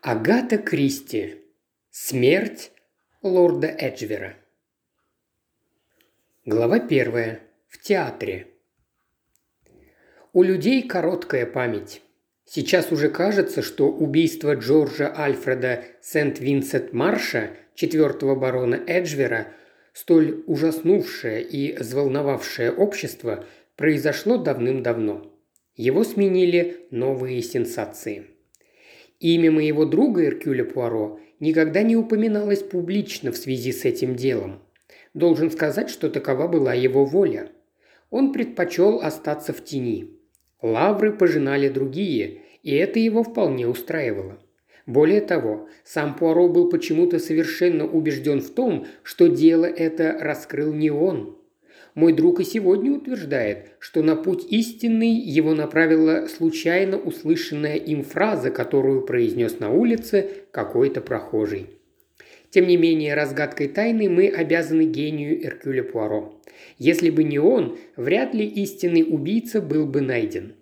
Агата Кристи. Смерть лорда Эджвера. Глава первая. В театре. У людей короткая память. Сейчас уже кажется, что убийство Джорджа Альфреда Сент-Винсент-Марша, четвертого барона Эджвера, столь ужаснувшее и взволновавшее общество, произошло давным-давно. Его сменили новые сенсации – Имя моего друга Эркюля Пуаро никогда не упоминалось публично в связи с этим делом. Должен сказать, что такова была его воля. Он предпочел остаться в тени. Лавры пожинали другие, и это его вполне устраивало. Более того, сам Пуаро был почему-то совершенно убежден в том, что дело это раскрыл не он. Мой друг и сегодня утверждает, что на путь истинный его направила случайно услышанная им фраза, которую произнес на улице какой-то прохожий. Тем не менее, разгадкой тайны мы обязаны гению Эркюля Пуаро. Если бы не он, вряд ли истинный убийца был бы найден.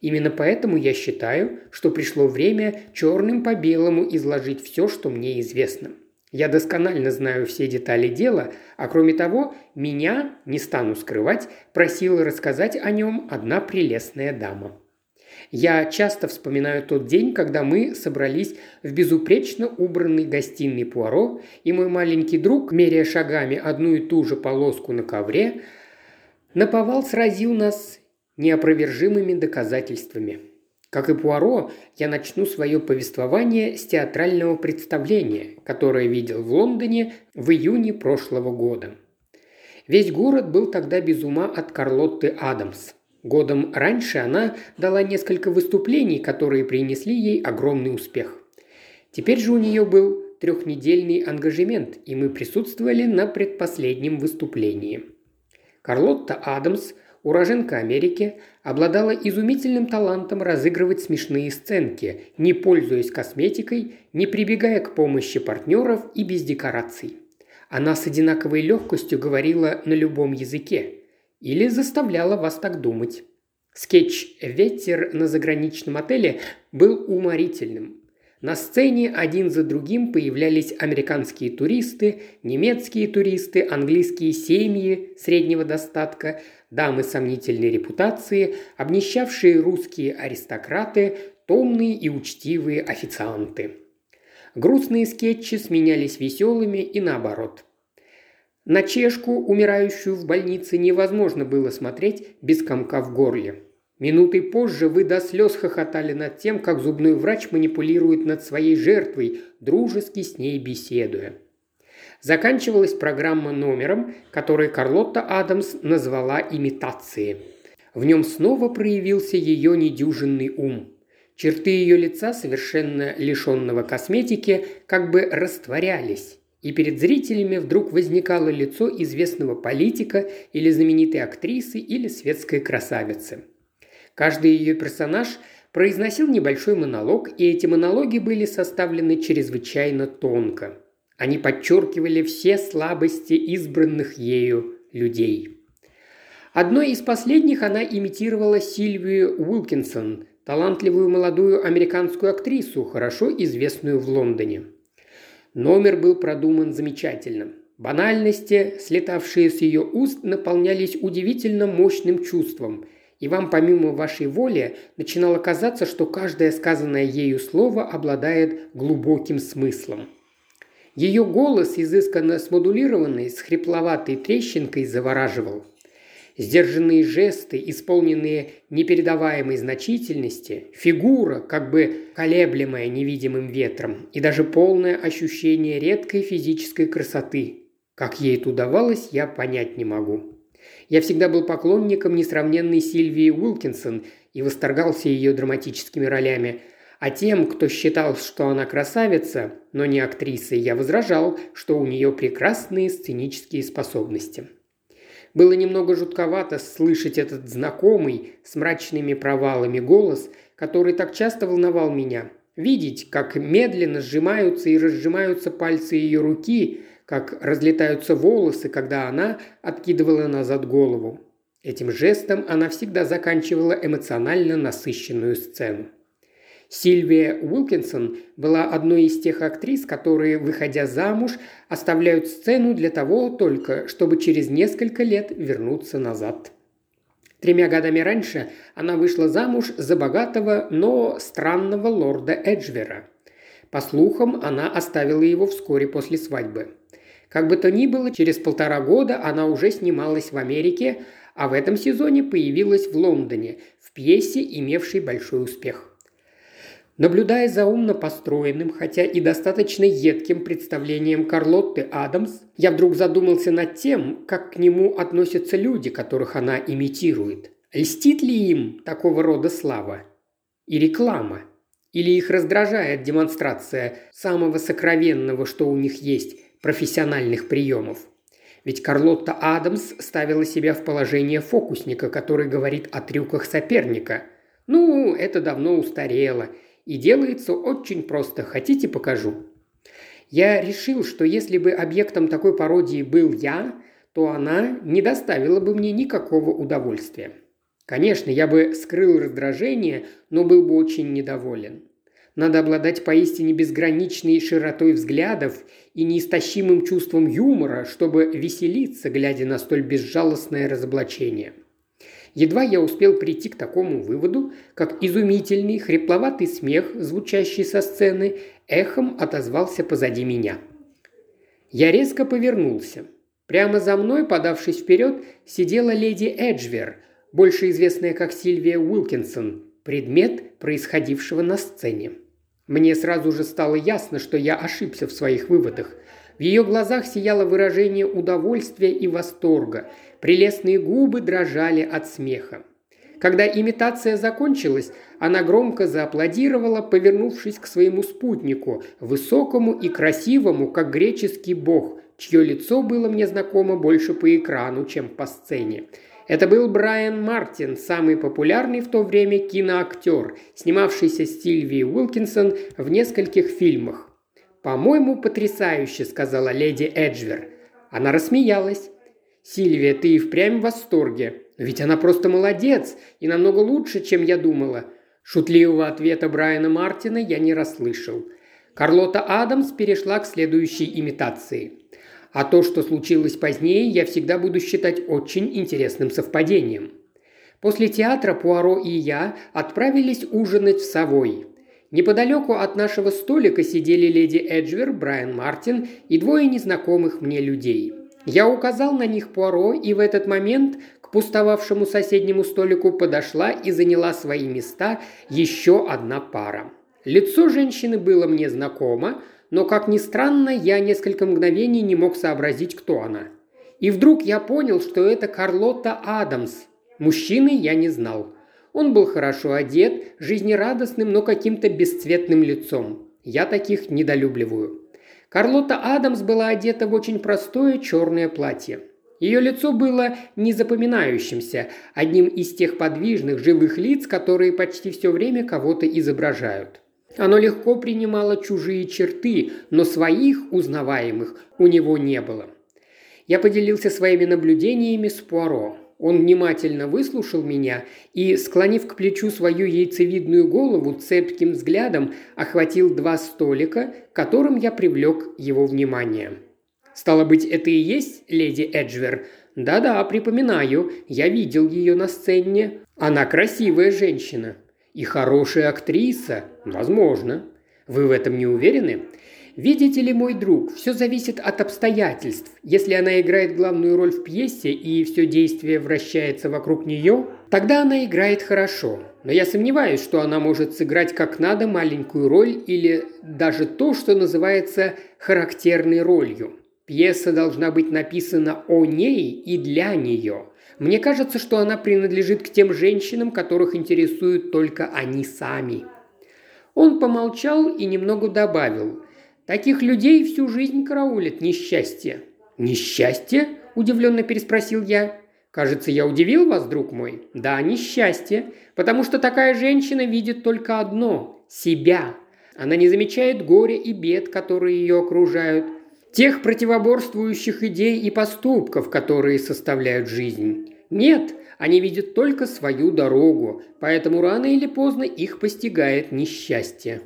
Именно поэтому я считаю, что пришло время черным по белому изложить все, что мне известно. Я досконально знаю все детали дела, а кроме того, меня, не стану скрывать, просила рассказать о нем одна прелестная дама. Я часто вспоминаю тот день, когда мы собрались в безупречно убранной гостиной Пуаро, и мой маленький друг, меряя шагами одну и ту же полоску на ковре, наповал сразил нас неопровержимыми доказательствами – как и Пуаро, я начну свое повествование с театрального представления, которое видел в Лондоне в июне прошлого года. Весь город был тогда без ума от Карлотты Адамс. Годом раньше она дала несколько выступлений, которые принесли ей огромный успех. Теперь же у нее был трехнедельный ангажемент, и мы присутствовали на предпоследнем выступлении. Карлотта Адамс – уроженка Америки, обладала изумительным талантом разыгрывать смешные сценки, не пользуясь косметикой, не прибегая к помощи партнеров и без декораций. Она с одинаковой легкостью говорила на любом языке или заставляла вас так думать. Скетч «Ветер» на заграничном отеле был уморительным. На сцене один за другим появлялись американские туристы, немецкие туристы, английские семьи среднего достатка, дамы сомнительной репутации, обнищавшие русские аристократы, томные и учтивые официанты. Грустные скетчи сменялись веселыми и наоборот. На чешку, умирающую в больнице, невозможно было смотреть без комка в горле. Минутой позже вы до слез хохотали над тем, как зубной врач манипулирует над своей жертвой, дружески с ней беседуя. Заканчивалась программа номером, который Карлотта Адамс назвала «Имитации». В нем снова проявился ее недюжинный ум. Черты ее лица, совершенно лишенного косметики, как бы растворялись, и перед зрителями вдруг возникало лицо известного политика или знаменитой актрисы или светской красавицы. Каждый ее персонаж произносил небольшой монолог, и эти монологи были составлены чрезвычайно тонко – они подчеркивали все слабости избранных ею людей. Одной из последних она имитировала Сильвию Уилкинсон, талантливую молодую американскую актрису, хорошо известную в Лондоне. Номер был продуман замечательно. Банальности, слетавшие с ее уст, наполнялись удивительно мощным чувством, и вам помимо вашей воли начинало казаться, что каждое сказанное ею слово обладает глубоким смыслом – ее голос, изысканно смодулированный, с хрипловатой трещинкой, завораживал. Сдержанные жесты, исполненные непередаваемой значительности, фигура, как бы колеблемая невидимым ветром, и даже полное ощущение редкой физической красоты. Как ей это удавалось, я понять не могу. Я всегда был поклонником несравненной Сильвии Уилкинсон и восторгался ее драматическими ролями – а тем, кто считал, что она красавица, но не актриса, я возражал, что у нее прекрасные сценические способности. Было немного жутковато слышать этот знакомый с мрачными провалами голос, который так часто волновал меня. Видеть, как медленно сжимаются и разжимаются пальцы ее руки, как разлетаются волосы, когда она откидывала назад голову. Этим жестом она всегда заканчивала эмоционально насыщенную сцену. Сильвия Уилкинсон была одной из тех актрис, которые, выходя замуж, оставляют сцену для того только, чтобы через несколько лет вернуться назад. Тремя годами раньше она вышла замуж за богатого, но странного лорда Эджвера. По слухам, она оставила его вскоре после свадьбы. Как бы то ни было, через полтора года она уже снималась в Америке, а в этом сезоне появилась в Лондоне, в пьесе, имевшей большой успех. Наблюдая за умно построенным, хотя и достаточно едким представлением Карлотты Адамс, я вдруг задумался над тем, как к нему относятся люди, которых она имитирует. Льстит ли им такого рода слава? И реклама? Или их раздражает демонстрация самого сокровенного, что у них есть, профессиональных приемов? Ведь Карлотта Адамс ставила себя в положение фокусника, который говорит о трюках соперника. Ну, это давно устарело – и делается очень просто. Хотите, покажу?» Я решил, что если бы объектом такой пародии был я, то она не доставила бы мне никакого удовольствия. Конечно, я бы скрыл раздражение, но был бы очень недоволен. Надо обладать поистине безграничной широтой взглядов и неистощимым чувством юмора, чтобы веселиться, глядя на столь безжалостное разоблачение – Едва я успел прийти к такому выводу, как изумительный хрипловатый смех, звучащий со сцены, эхом отозвался позади меня. Я резко повернулся. Прямо за мной, подавшись вперед, сидела леди Эджвер, больше известная как Сильвия Уилкинсон, предмет происходившего на сцене. Мне сразу же стало ясно, что я ошибся в своих выводах. В ее глазах сияло выражение удовольствия и восторга – Прелестные губы дрожали от смеха. Когда имитация закончилась, она громко зааплодировала, повернувшись к своему спутнику, высокому и красивому, как греческий бог, чье лицо было мне знакомо больше по экрану, чем по сцене. Это был Брайан Мартин, самый популярный в то время киноактер, снимавшийся с Уилкинсон в нескольких фильмах. «По-моему, потрясающе», – сказала леди Эджвер. Она рассмеялась. «Сильвия, ты и впрямь в восторге. Ведь она просто молодец и намного лучше, чем я думала». Шутливого ответа Брайана Мартина я не расслышал. Карлота Адамс перешла к следующей имитации. А то, что случилось позднее, я всегда буду считать очень интересным совпадением. После театра Пуаро и я отправились ужинать в Совой. Неподалеку от нашего столика сидели леди Эджвер, Брайан Мартин и двое незнакомых мне людей – я указал на них Пуаро, и в этот момент к пустовавшему соседнему столику подошла и заняла свои места еще одна пара. Лицо женщины было мне знакомо, но, как ни странно, я несколько мгновений не мог сообразить, кто она. И вдруг я понял, что это Карлотта Адамс. Мужчины я не знал. Он был хорошо одет, жизнерадостным, но каким-то бесцветным лицом. Я таких недолюбливаю. Карлота Адамс была одета в очень простое черное платье. Ее лицо было незапоминающимся, одним из тех подвижных, живых лиц, которые почти все время кого-то изображают. Оно легко принимало чужие черты, но своих узнаваемых у него не было. Я поделился своими наблюдениями с Пуаро. Он внимательно выслушал меня и, склонив к плечу свою яйцевидную голову, цепким взглядом охватил два столика, которым я привлек его внимание. «Стало быть, это и есть леди Эджвер?» «Да-да, припоминаю, я видел ее на сцене. Она красивая женщина. И хорошая актриса. Возможно. Вы в этом не уверены?» Видите ли, мой друг, все зависит от обстоятельств. Если она играет главную роль в пьесе и все действие вращается вокруг нее, тогда она играет хорошо. Но я сомневаюсь, что она может сыграть как надо маленькую роль или даже то, что называется характерной ролью. Пьеса должна быть написана о ней и для нее. Мне кажется, что она принадлежит к тем женщинам, которых интересуют только они сами. Он помолчал и немного добавил – Таких людей всю жизнь караулит несчастье». «Несчастье?» – удивленно переспросил я. «Кажется, я удивил вас, друг мой?» «Да, несчастье, потому что такая женщина видит только одно – себя. Она не замечает горя и бед, которые ее окружают, тех противоборствующих идей и поступков, которые составляют жизнь. Нет, Они видят только свою дорогу, поэтому рано или поздно их постигает несчастье.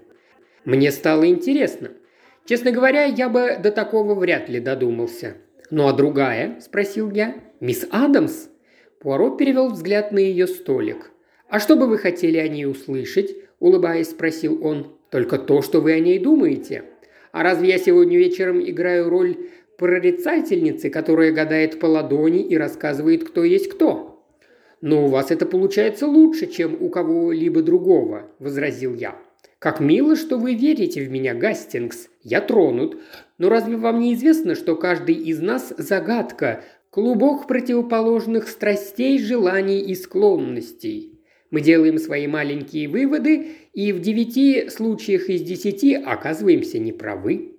Мне стало интересно. Честно говоря, я бы до такого вряд ли додумался. «Ну а другая?» – спросил я. «Мисс Адамс?» Пуаро перевел взгляд на ее столик. «А что бы вы хотели о ней услышать?» – улыбаясь, спросил он. «Только то, что вы о ней думаете. А разве я сегодня вечером играю роль прорицательницы, которая гадает по ладони и рассказывает, кто есть кто?» «Но у вас это получается лучше, чем у кого-либо другого», – возразил я. «Как мило, что вы верите в меня, Гастингс. Я тронут. Но разве вам не известно, что каждый из нас – загадка, клубок противоположных страстей, желаний и склонностей? Мы делаем свои маленькие выводы и в девяти случаях из десяти оказываемся неправы».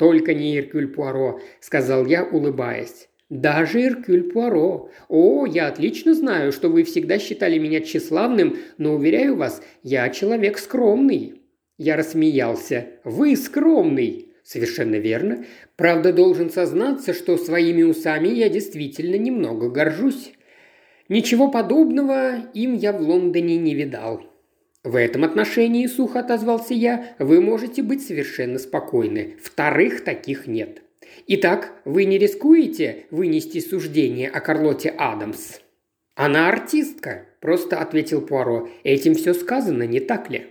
«Только не Иркюль Пуаро», – сказал я, улыбаясь. «Даже Иркюль Пуаро. О, я отлично знаю, что вы всегда считали меня тщеславным, но, уверяю вас, я человек скромный». Я рассмеялся. «Вы скромный!» «Совершенно верно. Правда, должен сознаться, что своими усами я действительно немного горжусь. Ничего подобного им я в Лондоне не видал. В этом отношении, сухо отозвался я, вы можете быть совершенно спокойны. Вторых таких нет. Итак, вы не рискуете вынести суждение о Карлоте Адамс? Она артистка, просто ответил Пуаро. Этим все сказано, не так ли?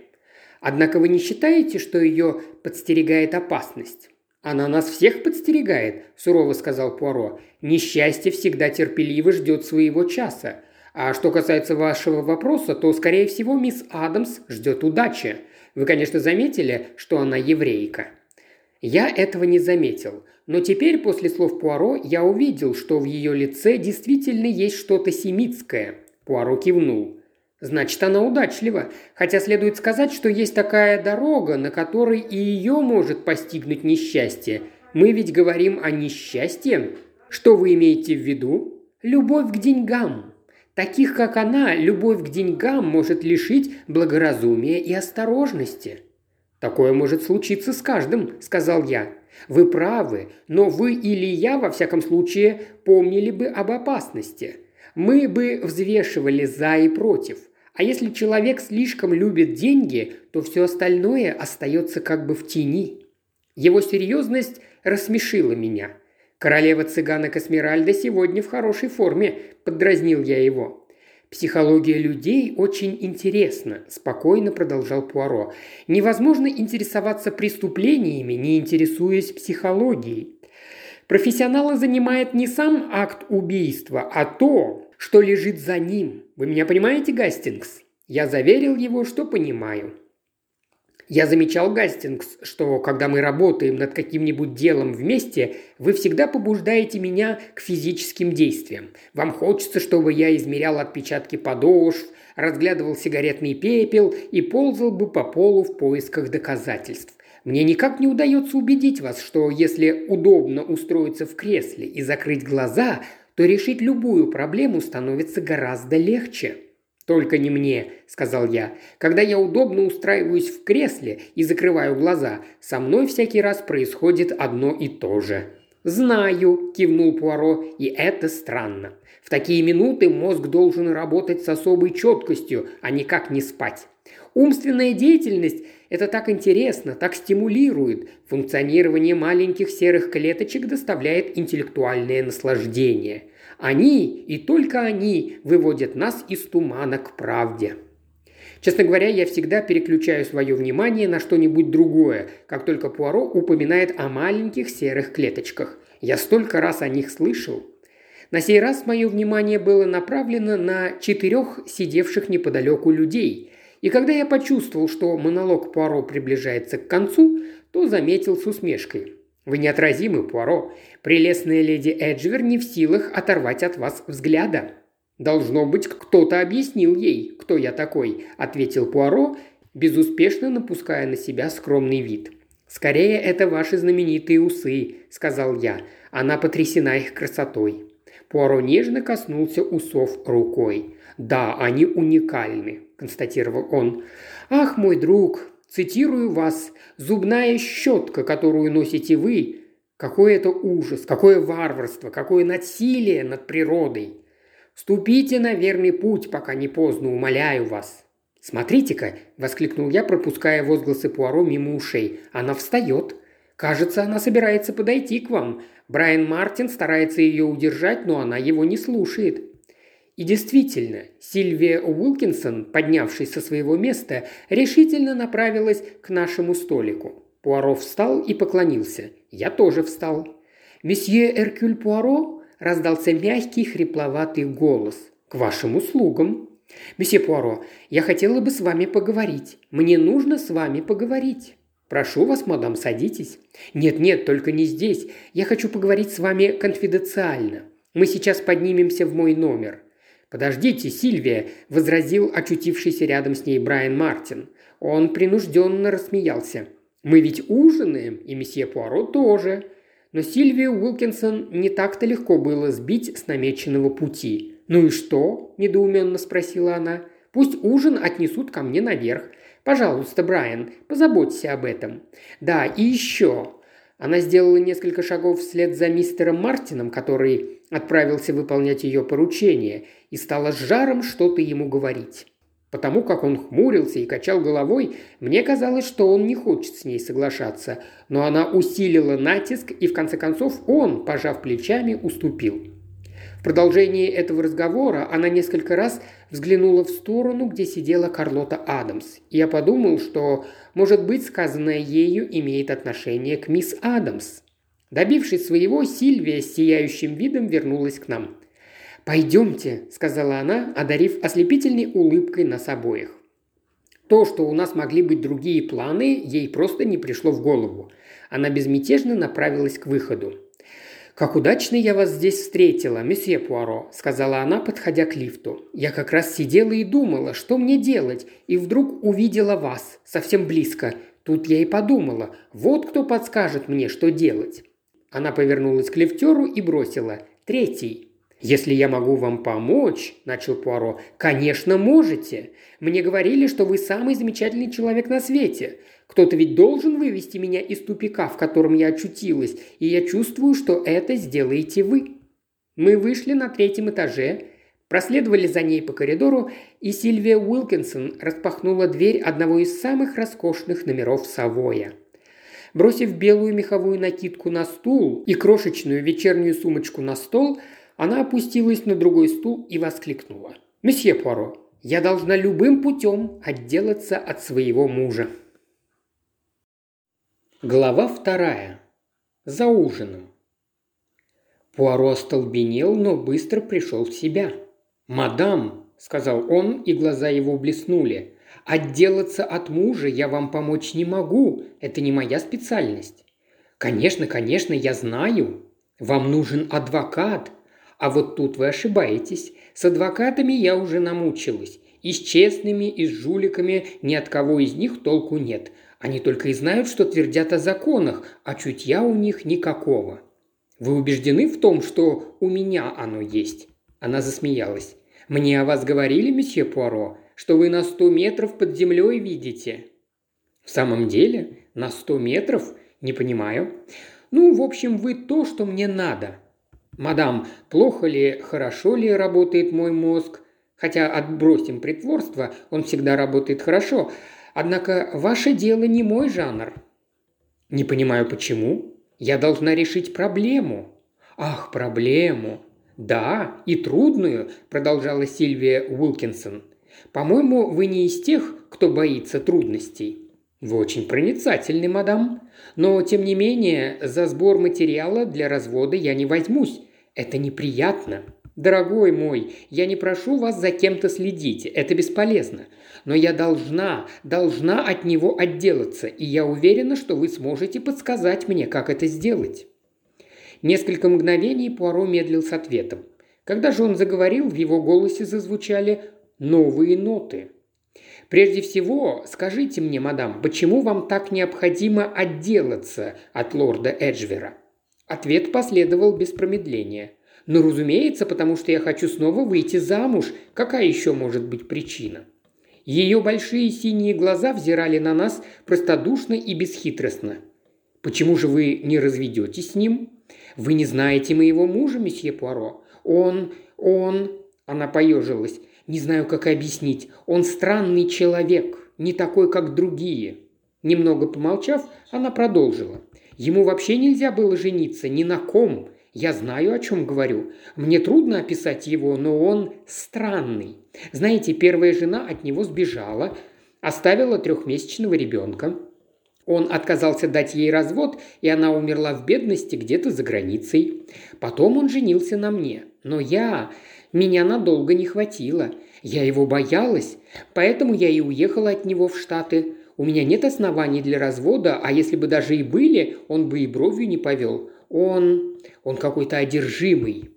Однако вы не считаете, что ее подстерегает опасность?» «Она нас всех подстерегает», – сурово сказал Пуаро. «Несчастье всегда терпеливо ждет своего часа. А что касается вашего вопроса, то, скорее всего, мисс Адамс ждет удачи. Вы, конечно, заметили, что она еврейка». Я этого не заметил, но теперь, после слов Пуаро, я увидел, что в ее лице действительно есть что-то семитское. Пуаро кивнул. Значит, она удачлива. Хотя следует сказать, что есть такая дорога, на которой и ее может постигнуть несчастье. Мы ведь говорим о несчастье. Что вы имеете в виду? Любовь к деньгам. Таких, как она, любовь к деньгам может лишить благоразумия и осторожности. «Такое может случиться с каждым», – сказал я. «Вы правы, но вы или я, во всяком случае, помнили бы об опасности. Мы бы взвешивали за и против. А если человек слишком любит деньги, то все остальное остается как бы в тени. Его серьезность рассмешила меня. «Королева цыганок Эсмеральда сегодня в хорошей форме», – поддразнил я его. «Психология людей очень интересна», – спокойно продолжал Пуаро. «Невозможно интересоваться преступлениями, не интересуясь психологией. Профессионала занимает не сам акт убийства, а то, что лежит за ним. Вы меня понимаете, Гастингс?» Я заверил его, что понимаю. Я замечал, Гастингс, что когда мы работаем над каким-нибудь делом вместе, вы всегда побуждаете меня к физическим действиям. Вам хочется, чтобы я измерял отпечатки подошв, разглядывал сигаретный пепел и ползал бы по полу в поисках доказательств. Мне никак не удается убедить вас, что если удобно устроиться в кресле и закрыть глаза, то решить любую проблему становится гораздо легче. «Только не мне», – сказал я. «Когда я удобно устраиваюсь в кресле и закрываю глаза, со мной всякий раз происходит одно и то же». «Знаю», – кивнул Пуаро, – «и это странно. В такие минуты мозг должен работать с особой четкостью, а никак не спать. Умственная деятельность – это так интересно, так стимулирует. Функционирование маленьких серых клеточек доставляет интеллектуальное наслаждение. Они и только они выводят нас из тумана к правде. Честно говоря, я всегда переключаю свое внимание на что-нибудь другое, как только Пуаро упоминает о маленьких серых клеточках. Я столько раз о них слышал. На сей раз мое внимание было направлено на четырех сидевших неподалеку людей. И когда я почувствовал, что монолог Пуаро приближается к концу, то заметил с усмешкой. Вы неотразимы, Пуаро. Прелестная леди Эджвер не в силах оторвать от вас взгляда. Должно быть, кто-то объяснил ей, кто я такой, ответил Пуаро, безуспешно напуская на себя скромный вид. «Скорее, это ваши знаменитые усы», – сказал я. Она потрясена их красотой. Пуаро нежно коснулся усов рукой. «Да, они уникальны», – констатировал он. «Ах, мой друг, Цитирую вас, зубная щетка, которую носите вы, какой это ужас, какое варварство, какое насилие над природой. Ступите на верный путь, пока не поздно, умоляю вас». «Смотрите-ка!» – воскликнул я, пропуская возгласы Пуаро мимо ушей. «Она встает. Кажется, она собирается подойти к вам. Брайан Мартин старается ее удержать, но она его не слушает». И действительно, Сильвия Уилкинсон, поднявшись со своего места, решительно направилась к нашему столику. Пуаро встал и поклонился. Я тоже встал. «Месье Эркюль Пуаро?» – раздался мягкий, хрипловатый голос. «К вашим услугам». «Месье Пуаро, я хотела бы с вами поговорить. Мне нужно с вами поговорить». «Прошу вас, мадам, садитесь». «Нет-нет, только не здесь. Я хочу поговорить с вами конфиденциально. Мы сейчас поднимемся в мой номер». «Подождите, Сильвия», – возразил очутившийся рядом с ней Брайан Мартин. Он принужденно рассмеялся. «Мы ведь ужинаем, и месье Пуаро тоже». Но Сильвию Уилкинсон не так-то легко было сбить с намеченного пути. «Ну и что?» – недоуменно спросила она. «Пусть ужин отнесут ко мне наверх. Пожалуйста, Брайан, позаботься об этом. Да, и еще». Она сделала несколько шагов вслед за мистером Мартином, который отправился выполнять ее поручение, и стала с жаром что-то ему говорить. Потому как он хмурился и качал головой, мне казалось, что он не хочет с ней соглашаться, но она усилила натиск, и в конце концов он, пожав плечами, уступил. В продолжении этого разговора она несколько раз взглянула в сторону, где сидела Карлота Адамс. И я подумал, что, может быть, сказанное ею имеет отношение к мисс Адамс. Добившись своего, Сильвия с сияющим видом вернулась к нам. «Пойдемте», – сказала она, одарив ослепительной улыбкой нас обоих. То, что у нас могли быть другие планы, ей просто не пришло в голову. Она безмятежно направилась к выходу. «Как удачно я вас здесь встретила, месье Пуаро», – сказала она, подходя к лифту. «Я как раз сидела и думала, что мне делать, и вдруг увидела вас, совсем близко. Тут я и подумала, вот кто подскажет мне, что делать». Она повернулась к лифтеру и бросила «Третий». «Если я могу вам помочь», – начал Пуаро, – «конечно, можете. Мне говорили, что вы самый замечательный человек на свете. Кто-то ведь должен вывести меня из тупика, в котором я очутилась, и я чувствую, что это сделаете вы». Мы вышли на третьем этаже, проследовали за ней по коридору, и Сильвия Уилкинсон распахнула дверь одного из самых роскошных номеров Савоя. Бросив белую меховую накидку на стул и крошечную вечернюю сумочку на стол – она опустилась на другой стул и воскликнула. «Месье Пуаро, я должна любым путем отделаться от своего мужа». Глава вторая. За ужином. Пуаро остолбенел, но быстро пришел в себя. «Мадам», – сказал он, и глаза его блеснули, – «отделаться от мужа я вам помочь не могу, это не моя специальность». «Конечно, конечно, я знаю. Вам нужен адвокат, а вот тут вы ошибаетесь. С адвокатами я уже намучилась. И с честными, и с жуликами ни от кого из них толку нет. Они только и знают, что твердят о законах, а чутья у них никакого. Вы убеждены в том, что у меня оно есть?» Она засмеялась. «Мне о вас говорили, месье Пуаро, что вы на сто метров под землей видите?» «В самом деле? На сто метров? Не понимаю. Ну, в общем, вы то, что мне надо. «Мадам, плохо ли, хорошо ли работает мой мозг?» Хотя отбросим притворство, он всегда работает хорошо. Однако ваше дело не мой жанр. Не понимаю, почему. Я должна решить проблему. Ах, проблему. Да, и трудную, продолжала Сильвия Уилкинсон. По-моему, вы не из тех, кто боится трудностей. Вы очень проницательны, мадам. Но, тем не менее, за сбор материала для развода я не возьмусь. Это неприятно. Дорогой мой, я не прошу вас за кем-то следить, это бесполезно. Но я должна, должна от него отделаться, и я уверена, что вы сможете подсказать мне, как это сделать». Несколько мгновений Пуаро медлил с ответом. Когда же он заговорил, в его голосе зазвучали новые ноты. «Прежде всего, скажите мне, мадам, почему вам так необходимо отделаться от лорда Эджвера?» Ответ последовал без промедления. «Ну, разумеется, потому что я хочу снова выйти замуж. Какая еще может быть причина?» Ее большие синие глаза взирали на нас простодушно и бесхитростно. «Почему же вы не разведетесь с ним?» «Вы не знаете моего мужа, месье Пуаро. Он... он...» Она поежилась. «Не знаю, как объяснить. Он странный человек, не такой, как другие». Немного помолчав, она продолжила. «Ему вообще нельзя было жениться ни на ком. Я знаю, о чем говорю. Мне трудно описать его, но он странный. Знаете, первая жена от него сбежала, оставила трехмесячного ребенка. Он отказался дать ей развод, и она умерла в бедности где-то за границей. Потом он женился на мне. Но я... Меня надолго не хватило. Я его боялась, поэтому я и уехала от него в Штаты. У меня нет оснований для развода, а если бы даже и были, он бы и бровью не повел. Он... он какой-то одержимый.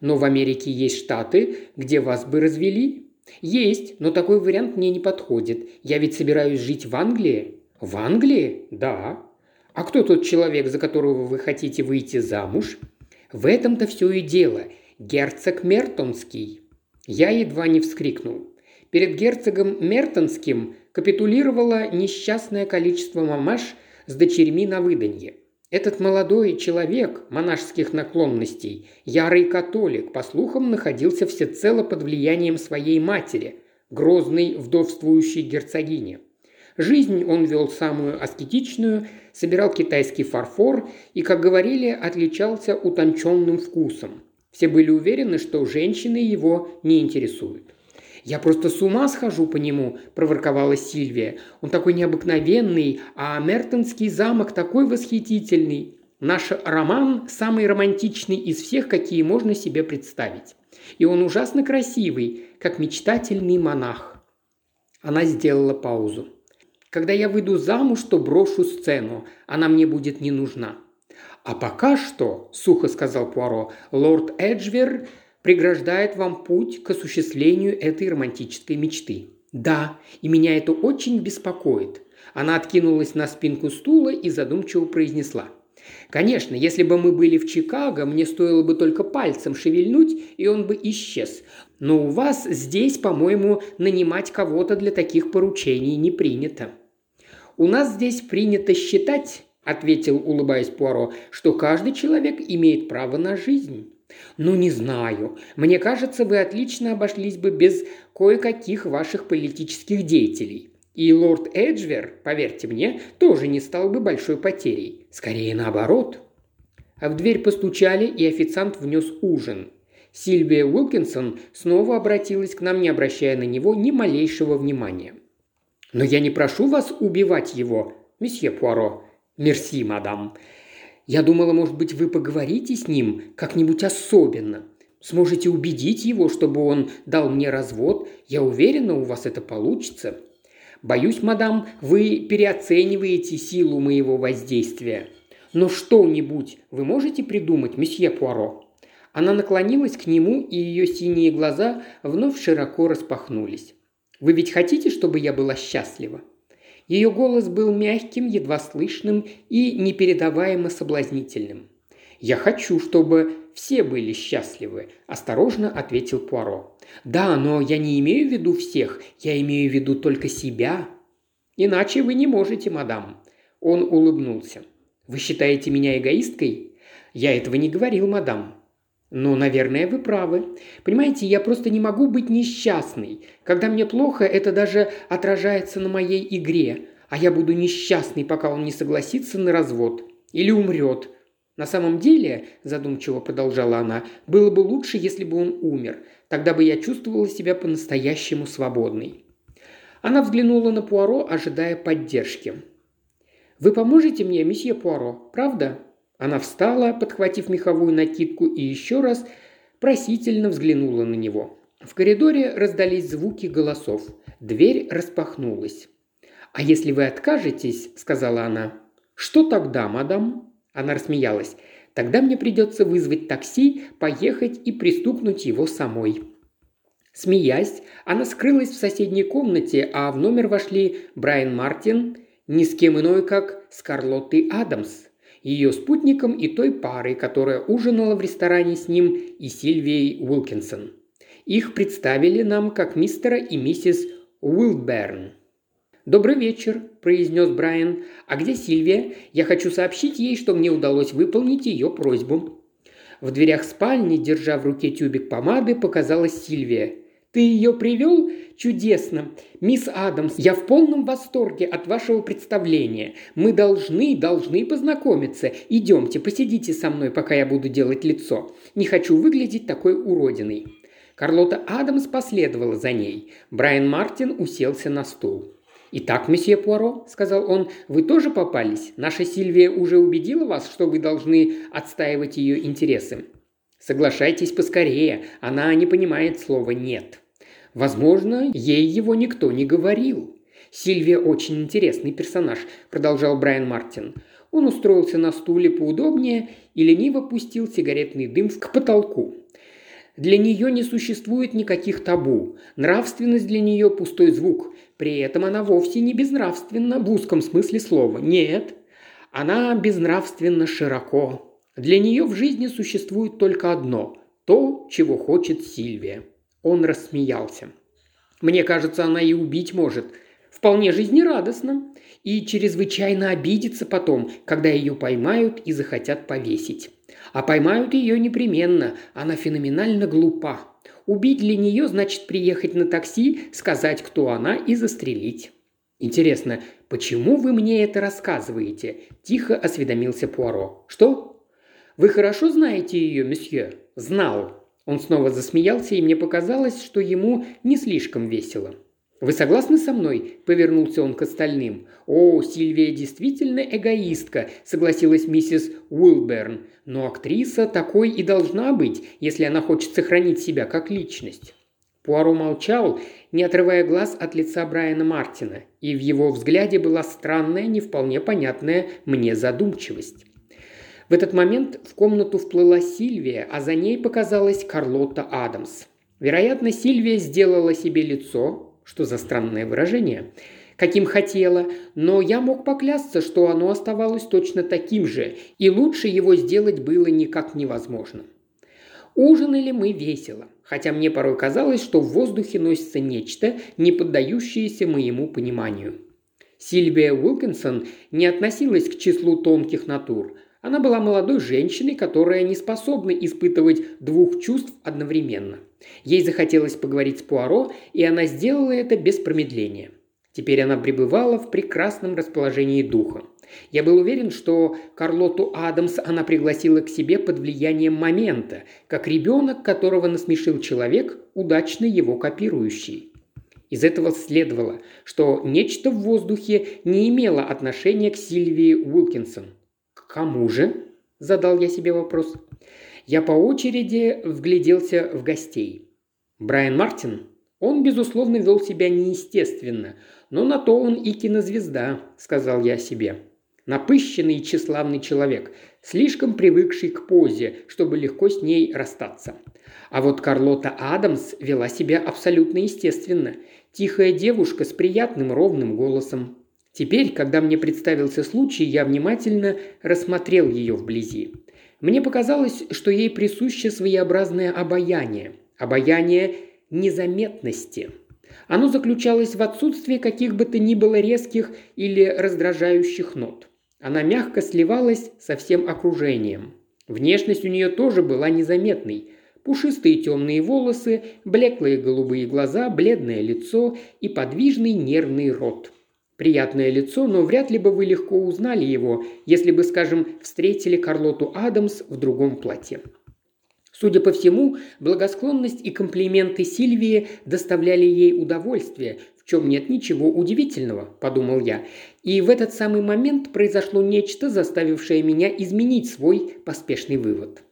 Но в Америке есть штаты, где вас бы развели. Есть, но такой вариант мне не подходит. Я ведь собираюсь жить в Англии. В Англии? Да. А кто тот человек, за которого вы хотите выйти замуж? В этом-то все и дело. Герцог Мертонский. Я едва не вскрикнул. Перед герцогом Мертонским капитулировало несчастное количество мамаш с дочерьми на выданье. Этот молодой человек монашеских наклонностей, ярый католик, по слухам, находился всецело под влиянием своей матери, грозной вдовствующей герцогини. Жизнь он вел самую аскетичную, собирал китайский фарфор и, как говорили, отличался утонченным вкусом. Все были уверены, что женщины его не интересуют. «Я просто с ума схожу по нему», – проворковала Сильвия. «Он такой необыкновенный, а Мертонский замок такой восхитительный. Наш роман самый романтичный из всех, какие можно себе представить. И он ужасно красивый, как мечтательный монах». Она сделала паузу. «Когда я выйду замуж, то брошу сцену. Она мне будет не нужна». «А пока что», – сухо сказал Пуаро, – «лорд Эджвер преграждает вам путь к осуществлению этой романтической мечты. Да, и меня это очень беспокоит. Она откинулась на спинку стула и задумчиво произнесла. Конечно, если бы мы были в Чикаго, мне стоило бы только пальцем шевельнуть, и он бы исчез. Но у вас здесь, по-моему, нанимать кого-то для таких поручений не принято. У нас здесь принято считать, ответил, улыбаясь Пуаро, что каждый человек имеет право на жизнь. «Ну, не знаю. Мне кажется, вы отлично обошлись бы без кое-каких ваших политических деятелей. И лорд Эджвер, поверьте мне, тоже не стал бы большой потерей. Скорее наоборот». А в дверь постучали, и официант внес ужин. Сильвия Уилкинсон снова обратилась к нам, не обращая на него ни малейшего внимания. «Но я не прошу вас убивать его, месье Пуаро». «Мерси, мадам. Я думала, может быть, вы поговорите с ним как-нибудь особенно. Сможете убедить его, чтобы он дал мне развод. Я уверена, у вас это получится. Боюсь, мадам, вы переоцениваете силу моего воздействия. Но что-нибудь вы можете придумать, месье Пуаро?» Она наклонилась к нему, и ее синие глаза вновь широко распахнулись. «Вы ведь хотите, чтобы я была счастлива?» Ее голос был мягким, едва слышным и непередаваемо соблазнительным. «Я хочу, чтобы все были счастливы», – осторожно ответил Пуаро. «Да, но я не имею в виду всех, я имею в виду только себя». «Иначе вы не можете, мадам». Он улыбнулся. «Вы считаете меня эгоисткой?» «Я этого не говорил, мадам. «Ну, наверное, вы правы. Понимаете, я просто не могу быть несчастной. Когда мне плохо, это даже отражается на моей игре. А я буду несчастной, пока он не согласится на развод. Или умрет. На самом деле, задумчиво продолжала она, было бы лучше, если бы он умер. Тогда бы я чувствовала себя по-настоящему свободной. Она взглянула на Пуаро, ожидая поддержки. «Вы поможете мне, месье Пуаро, правда?» Она встала, подхватив меховую накидку, и еще раз просительно взглянула на него. В коридоре раздались звуки голосов. Дверь распахнулась. «А если вы откажетесь», — сказала она. «Что тогда, мадам?» Она рассмеялась. «Тогда мне придется вызвать такси, поехать и пристукнуть его самой». Смеясь, она скрылась в соседней комнате, а в номер вошли Брайан Мартин, ни с кем иной, как с Карлоттой Адамс ее спутником и той парой, которая ужинала в ресторане с ним и Сильвией Уилкинсон. Их представили нам как мистера и миссис Уилберн. «Добрый вечер», – произнес Брайан. «А где Сильвия? Я хочу сообщить ей, что мне удалось выполнить ее просьбу». В дверях спальни, держа в руке тюбик помады, показалась Сильвия. «Ты ее привел? Чудесно! Мисс Адамс, я в полном восторге от вашего представления. Мы должны, должны познакомиться. Идемте, посидите со мной, пока я буду делать лицо. Не хочу выглядеть такой уродиной». Карлота Адамс последовала за ней. Брайан Мартин уселся на стул. «Итак, месье Пуаро», – сказал он, – «вы тоже попались? Наша Сильвия уже убедила вас, что вы должны отстаивать ее интересы?» «Соглашайтесь поскорее, она не понимает слова «нет». Возможно, ей его никто не говорил. «Сильвия очень интересный персонаж», – продолжал Брайан Мартин. Он устроился на стуле поудобнее и лениво пустил сигаретный дым к потолку. Для нее не существует никаких табу. Нравственность для нее – пустой звук. При этом она вовсе не безнравственна в узком смысле слова. Нет, она безнравственна широко. Для нее в жизни существует только одно – то, чего хочет Сильвия. Он рассмеялся. Мне кажется, она и убить может. Вполне жизнерадостно. И чрезвычайно обидится потом, когда ее поймают и захотят повесить. А поймают ее непременно, она феноменально глупа. Убить для нее значит приехать на такси, сказать, кто она, и застрелить. «Интересно, почему вы мне это рассказываете?» – тихо осведомился Пуаро. «Что?» «Вы хорошо знаете ее, месье?» «Знал». Он снова засмеялся, и мне показалось, что ему не слишком весело. «Вы согласны со мной?» – повернулся он к остальным. «О, Сильвия действительно эгоистка», – согласилась миссис Уилберн. «Но актриса такой и должна быть, если она хочет сохранить себя как личность». Пуаро молчал, не отрывая глаз от лица Брайана Мартина, и в его взгляде была странная, не вполне понятная мне задумчивость. В этот момент в комнату вплыла Сильвия, а за ней показалась Карлотта Адамс. Вероятно, Сильвия сделала себе лицо, что за странное выражение? Каким хотела, но я мог поклясться, что оно оставалось точно таким же, и лучше его сделать было никак невозможно. Ужинали мы весело, хотя мне порой казалось, что в воздухе носится нечто, не поддающееся моему пониманию. Сильвия Уилкинсон не относилась к числу тонких натур. Она была молодой женщиной, которая не способна испытывать двух чувств одновременно. Ей захотелось поговорить с Пуаро, и она сделала это без промедления. Теперь она пребывала в прекрасном расположении духа. Я был уверен, что Карлоту Адамс она пригласила к себе под влиянием момента, как ребенок, которого насмешил человек, удачно его копирующий. Из этого следовало, что нечто в воздухе не имело отношения к Сильвии Уилкинсон – «Кому же?» – задал я себе вопрос. Я по очереди вгляделся в гостей. Брайан Мартин, он, безусловно, вел себя неестественно, но на то он и кинозвезда, сказал я себе. Напыщенный и тщеславный человек, слишком привыкший к позе, чтобы легко с ней расстаться. А вот Карлота Адамс вела себя абсолютно естественно. Тихая девушка с приятным ровным голосом, Теперь, когда мне представился случай, я внимательно рассмотрел ее вблизи. Мне показалось, что ей присуще своеобразное обаяние. Обаяние незаметности. Оно заключалось в отсутствии каких бы то ни было резких или раздражающих нот. Она мягко сливалась со всем окружением. Внешность у нее тоже была незаметной. Пушистые темные волосы, блеклые голубые глаза, бледное лицо и подвижный нервный рот. Приятное лицо, но вряд ли бы вы легко узнали его, если бы, скажем, встретили Карлоту Адамс в другом платье. Судя по всему, благосклонность и комплименты Сильвии доставляли ей удовольствие, в чем нет ничего удивительного, подумал я. И в этот самый момент произошло нечто, заставившее меня изменить свой поспешный вывод.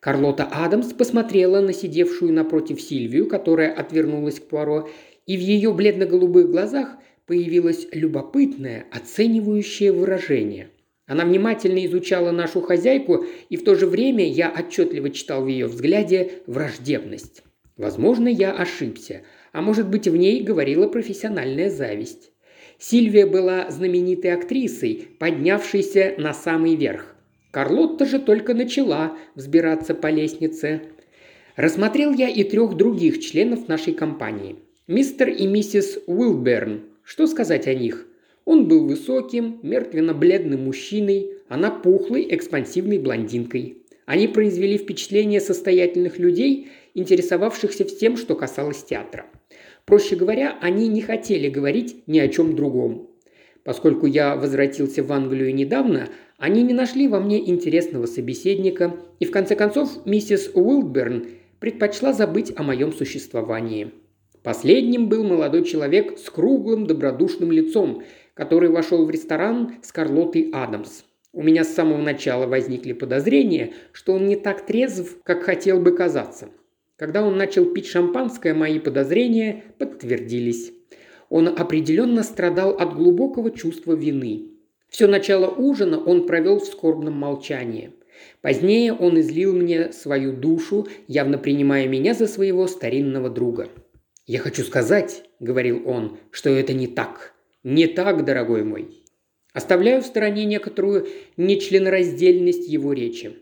Карлота Адамс посмотрела на сидевшую напротив Сильвию, которая отвернулась к Пуаро, и в ее бледно-голубых глазах – появилось любопытное, оценивающее выражение. Она внимательно изучала нашу хозяйку, и в то же время я отчетливо читал в ее взгляде враждебность. Возможно, я ошибся, а может быть в ней говорила профессиональная зависть. Сильвия была знаменитой актрисой, поднявшейся на самый верх. Карлотта же только начала взбираться по лестнице. Рассмотрел я и трех других членов нашей компании. Мистер и миссис Уилберн, что сказать о них? Он был высоким, мертвенно-бледным мужчиной, она пухлой, экспансивной блондинкой. Они произвели впечатление состоятельных людей, интересовавшихся всем, что касалось театра. Проще говоря, они не хотели говорить ни о чем другом. Поскольку я возвратился в Англию недавно, они не нашли во мне интересного собеседника, и в конце концов миссис Уилберн предпочла забыть о моем существовании. Последним был молодой человек с круглым добродушным лицом, который вошел в ресторан с Карлотой Адамс. У меня с самого начала возникли подозрения, что он не так трезв, как хотел бы казаться. Когда он начал пить шампанское, мои подозрения подтвердились. Он определенно страдал от глубокого чувства вины. Все начало ужина он провел в скорбном молчании. Позднее он излил мне свою душу, явно принимая меня за своего старинного друга. «Я хочу сказать», — говорил он, — «что это не так. Не так, дорогой мой». Оставляю в стороне некоторую нечленораздельность его речи.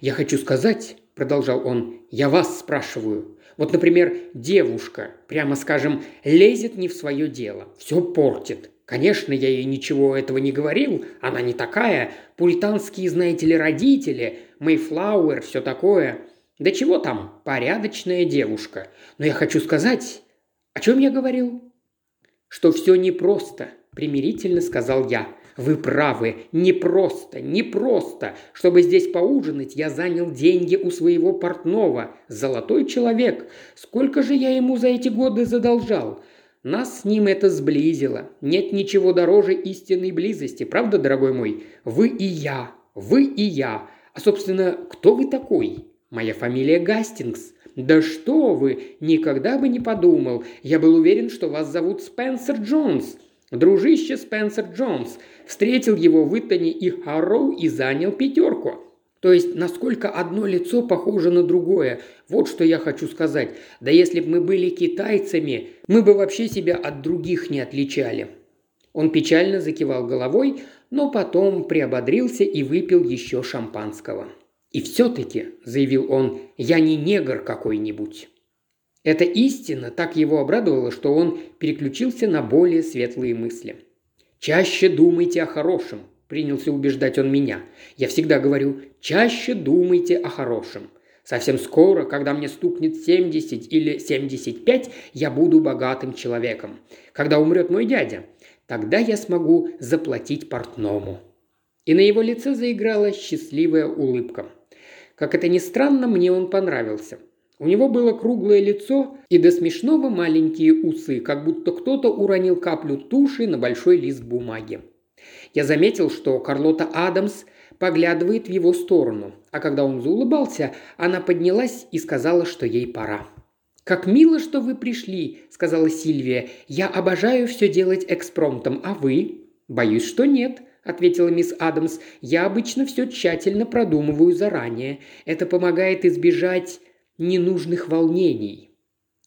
«Я хочу сказать», – продолжал он, – «я вас спрашиваю. Вот, например, девушка, прямо скажем, лезет не в свое дело, все портит. Конечно, я ей ничего этого не говорил, она не такая. Пуританские, знаете ли, родители, Мейфлауэр, все такое. Да чего там, порядочная девушка. Но я хочу сказать... О чем я говорил? Что все непросто, примирительно сказал я. Вы правы, непросто, непросто. Чтобы здесь поужинать, я занял деньги у своего портного. Золотой человек. Сколько же я ему за эти годы задолжал? Нас с ним это сблизило. Нет ничего дороже истинной близости, правда, дорогой мой? Вы и я, вы и я. А, собственно, кто вы такой? Моя фамилия Гастингс. Да что вы, никогда бы не подумал. Я был уверен, что вас зовут Спенсер Джонс. Дружище Спенсер Джонс. Встретил его в Итоне и Харроу и занял пятерку. То есть, насколько одно лицо похоже на другое. Вот что я хочу сказать. Да если бы мы были китайцами, мы бы вообще себя от других не отличали. Он печально закивал головой, но потом приободрился и выпил еще шампанского. «И все-таки», – заявил он, – «я не негр какой-нибудь». Эта истина так его обрадовала, что он переключился на более светлые мысли. «Чаще думайте о хорошем», принялся убеждать он меня. «Я всегда говорю, чаще думайте о хорошем. Совсем скоро, когда мне стукнет 70 или 75, я буду богатым человеком. Когда умрет мой дядя, тогда я смогу заплатить портному». И на его лице заиграла счастливая улыбка. Как это ни странно, мне он понравился. У него было круглое лицо и до смешного маленькие усы, как будто кто-то уронил каплю туши на большой лист бумаги. Я заметил, что Карлота Адамс поглядывает в его сторону, а когда он заулыбался, она поднялась и сказала, что ей пора. «Как мило, что вы пришли», – сказала Сильвия. «Я обожаю все делать экспромтом, а вы?» «Боюсь, что нет», – ответила мисс Адамс. «Я обычно все тщательно продумываю заранее. Это помогает избежать ненужных волнений».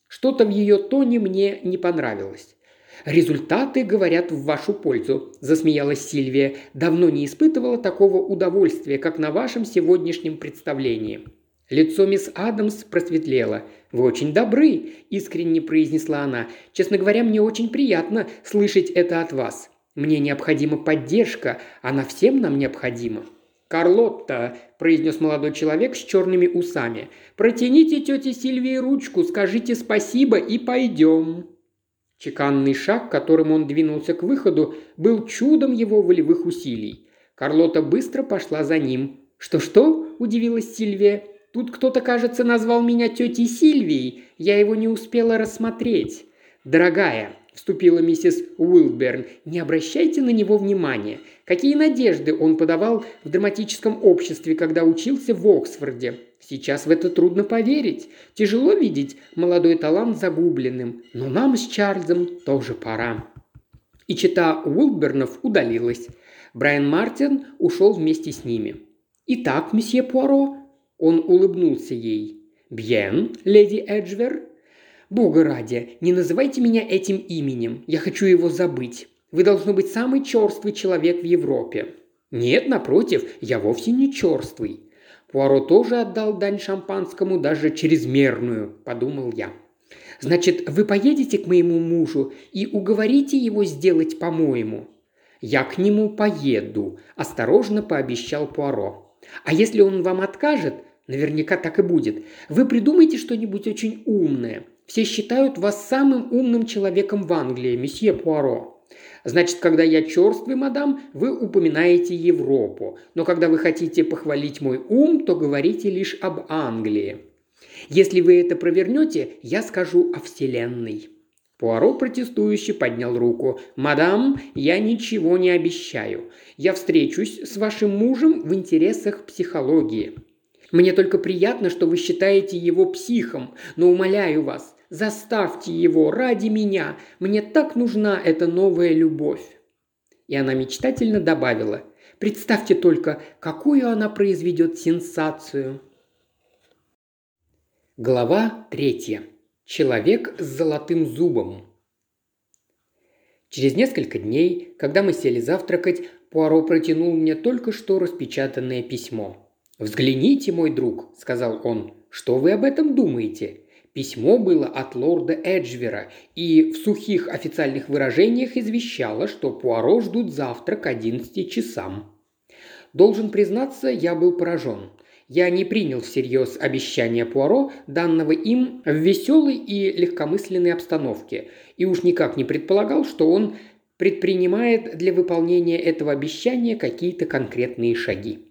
Что-то в ее тоне мне не понравилось. «Результаты говорят в вашу пользу», – засмеялась Сильвия. «Давно не испытывала такого удовольствия, как на вашем сегодняшнем представлении». Лицо мисс Адамс просветлело. «Вы очень добры», – искренне произнесла она. «Честно говоря, мне очень приятно слышать это от вас. Мне необходима поддержка, она всем нам необходима». «Карлотта», – произнес молодой человек с черными усами, – «протяните тете Сильвии ручку, скажите спасибо и пойдем». Чеканный шаг, которым он двинулся к выходу, был чудом его волевых усилий. Карлота быстро пошла за ним. «Что-что?» – удивилась Сильвия. «Тут кто-то, кажется, назвал меня тетей Сильвией. Я его не успела рассмотреть». «Дорогая», – вступила миссис Уилберн, – «не обращайте на него внимания. Какие надежды он подавал в драматическом обществе, когда учился в Оксфорде? Сейчас в это трудно поверить. Тяжело видеть молодой талант загубленным, но нам с Чарльзом тоже пора. И чита Уилбернов удалилась. Брайан Мартин ушел вместе с ними. «Итак, месье Пуаро?» Он улыбнулся ей. «Бьен, леди Эджвер?» «Бога ради, не называйте меня этим именем. Я хочу его забыть. Вы должны быть самый черствый человек в Европе». «Нет, напротив, я вовсе не черствый. Пуаро тоже отдал дань шампанскому, даже чрезмерную, подумал я. Значит, вы поедете к моему мужу и уговорите его сделать по-моему. Я к нему поеду, осторожно пообещал Пуаро. А если он вам откажет, наверняка так и будет, вы придумайте что-нибудь очень умное. Все считают вас самым умным человеком в Англии, месье Пуаро. Значит, когда я черствый, мадам, вы упоминаете Европу. Но когда вы хотите похвалить мой ум, то говорите лишь об Англии. Если вы это провернете, я скажу о Вселенной». Пуаро протестующе поднял руку. «Мадам, я ничего не обещаю. Я встречусь с вашим мужем в интересах психологии. Мне только приятно, что вы считаете его психом, но умоляю вас, заставьте его ради меня. Мне так нужна эта новая любовь». И она мечтательно добавила. «Представьте только, какую она произведет сенсацию». Глава третья. Человек с золотым зубом. Через несколько дней, когда мы сели завтракать, Пуаро протянул мне только что распечатанное письмо. «Взгляните, мой друг», – сказал он, – «что вы об этом думаете?» Письмо было от лорда Эджвера и в сухих официальных выражениях извещало, что Пуаро ждут завтра к 11 часам. Должен признаться, я был поражен – я не принял всерьез обещания Пуаро, данного им в веселой и легкомысленной обстановке, и уж никак не предполагал, что он предпринимает для выполнения этого обещания какие-то конкретные шаги.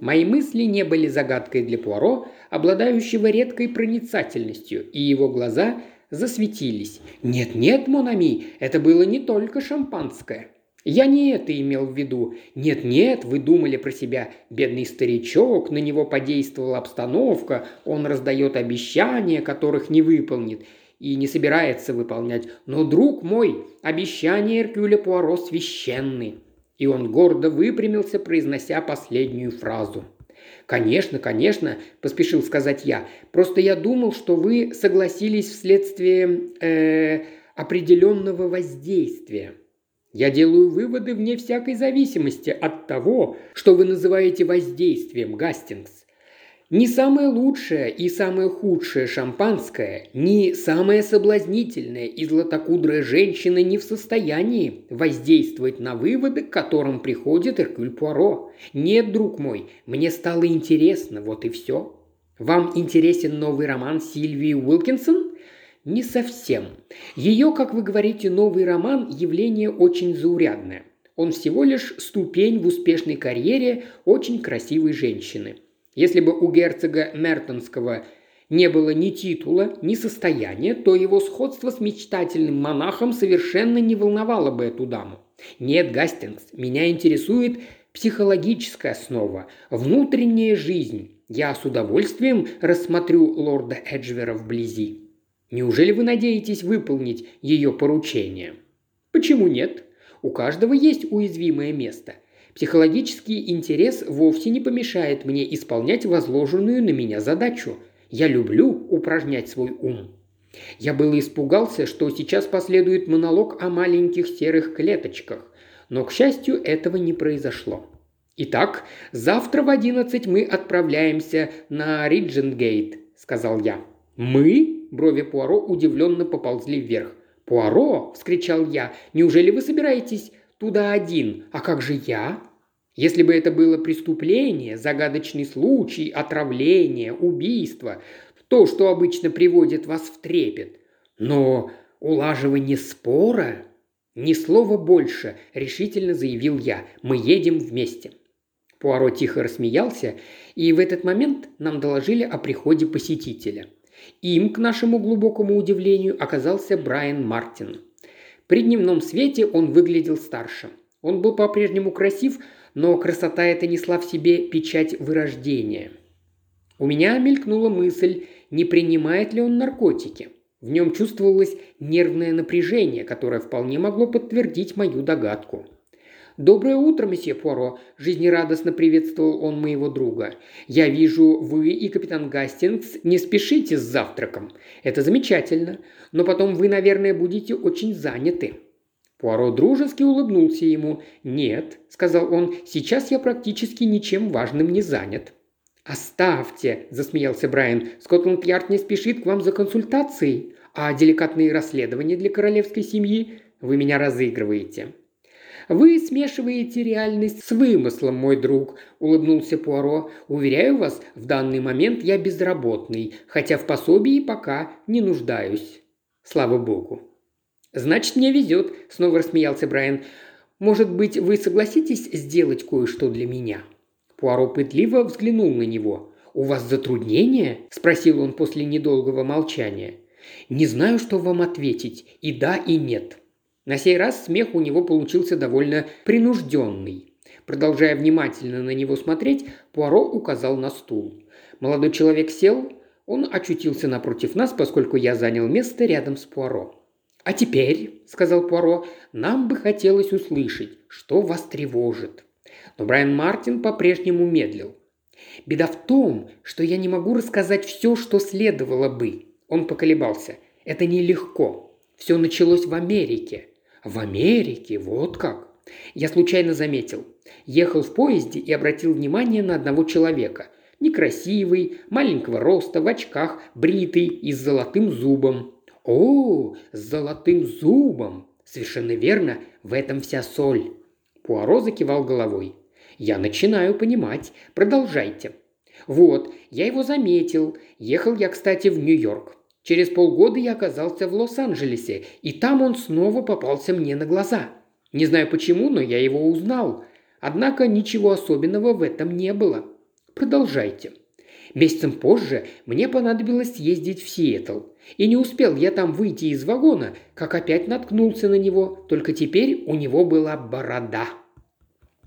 Мои мысли не были загадкой для Пуаро, обладающего редкой проницательностью, и его глаза засветились. «Нет-нет, Монами, это было не только шампанское. Я не это имел в виду. Нет-нет, вы думали про себя. Бедный старичок, на него подействовала обстановка, он раздает обещания, которых не выполнит и не собирается выполнять. Но, друг мой, обещания Эркюля Пуаро священны. И он гордо выпрямился, произнося последнюю фразу. «Конечно, конечно», – поспешил сказать я. «Просто я думал, что вы согласились вследствие э, определенного воздействия». Я делаю выводы вне всякой зависимости от того, что вы называете воздействием, Гастингс. Ни самое лучшее и самое худшее шампанское, ни самая соблазнительная и златокудрая женщина не в состоянии воздействовать на выводы, к которым приходит Эркюль Пуаро. Нет, друг мой, мне стало интересно, вот и все. Вам интересен новый роман Сильвии Уилкинсон? Не совсем. Ее, как вы говорите, новый роман – явление очень заурядное. Он всего лишь ступень в успешной карьере очень красивой женщины. Если бы у герцога Мертонского не было ни титула, ни состояния, то его сходство с мечтательным монахом совершенно не волновало бы эту даму. Нет, Гастингс, меня интересует психологическая основа, внутренняя жизнь. Я с удовольствием рассмотрю лорда Эджвера вблизи. Неужели вы надеетесь выполнить ее поручение? Почему нет? У каждого есть уязвимое место. Психологический интерес вовсе не помешает мне исполнять возложенную на меня задачу. Я люблю упражнять свой ум. Я было испугался, что сейчас последует монолог о маленьких серых клеточках, но, к счастью, этого не произошло. «Итак, завтра в одиннадцать мы отправляемся на Ридженгейт», – сказал я. «Мы?» Брови Пуаро удивленно поползли вверх. «Пуаро!» – вскричал я. «Неужели вы собираетесь туда один? А как же я?» Если бы это было преступление, загадочный случай, отравление, убийство, то, что обычно приводит вас в трепет. Но улаживание спора... «Ни слова больше», – решительно заявил я. «Мы едем вместе». Пуаро тихо рассмеялся, и в этот момент нам доложили о приходе посетителя – им, к нашему глубокому удивлению, оказался Брайан Мартин. При дневном свете он выглядел старше. Он был по-прежнему красив, но красота эта несла в себе печать вырождения. У меня мелькнула мысль, не принимает ли он наркотики. В нем чувствовалось нервное напряжение, которое вполне могло подтвердить мою догадку. «Доброе утро, месье Пуаро!» – жизнерадостно приветствовал он моего друга. «Я вижу, вы и капитан Гастингс не спешите с завтраком. Это замечательно. Но потом вы, наверное, будете очень заняты». Пуаро дружески улыбнулся ему. «Нет», – сказал он, – «сейчас я практически ничем важным не занят». «Оставьте», – засмеялся Брайан. «Скотланд-Ярд не спешит к вам за консультацией. А деликатные расследования для королевской семьи вы меня разыгрываете». «Вы смешиваете реальность с вымыслом, мой друг», – улыбнулся Пуаро. «Уверяю вас, в данный момент я безработный, хотя в пособии пока не нуждаюсь. Слава богу». «Значит, мне везет», – снова рассмеялся Брайан. «Может быть, вы согласитесь сделать кое-что для меня?» Пуаро пытливо взглянул на него. «У вас затруднения?» – спросил он после недолгого молчания. «Не знаю, что вам ответить. И да, и нет». На сей раз смех у него получился довольно принужденный. Продолжая внимательно на него смотреть, Пуаро указал на стул. Молодой человек сел, он очутился напротив нас, поскольку я занял место рядом с Пуаро. «А теперь», – сказал Пуаро, – «нам бы хотелось услышать, что вас тревожит». Но Брайан Мартин по-прежнему медлил. «Беда в том, что я не могу рассказать все, что следовало бы». Он поколебался. «Это нелегко. Все началось в Америке. В Америке, вот как. Я случайно заметил. Ехал в поезде и обратил внимание на одного человека. Некрасивый, маленького роста, в очках, бритый и с золотым зубом. О, с золотым зубом! Совершенно верно, в этом вся соль. Пуаро закивал головой. «Я начинаю понимать. Продолжайте». «Вот, я его заметил. Ехал я, кстати, в Нью-Йорк. Через полгода я оказался в Лос-Анджелесе, и там он снова попался мне на глаза. Не знаю почему, но я его узнал. Однако ничего особенного в этом не было. Продолжайте. Месяцем позже мне понадобилось ездить в Сиэтл. И не успел я там выйти из вагона, как опять наткнулся на него, только теперь у него была борода.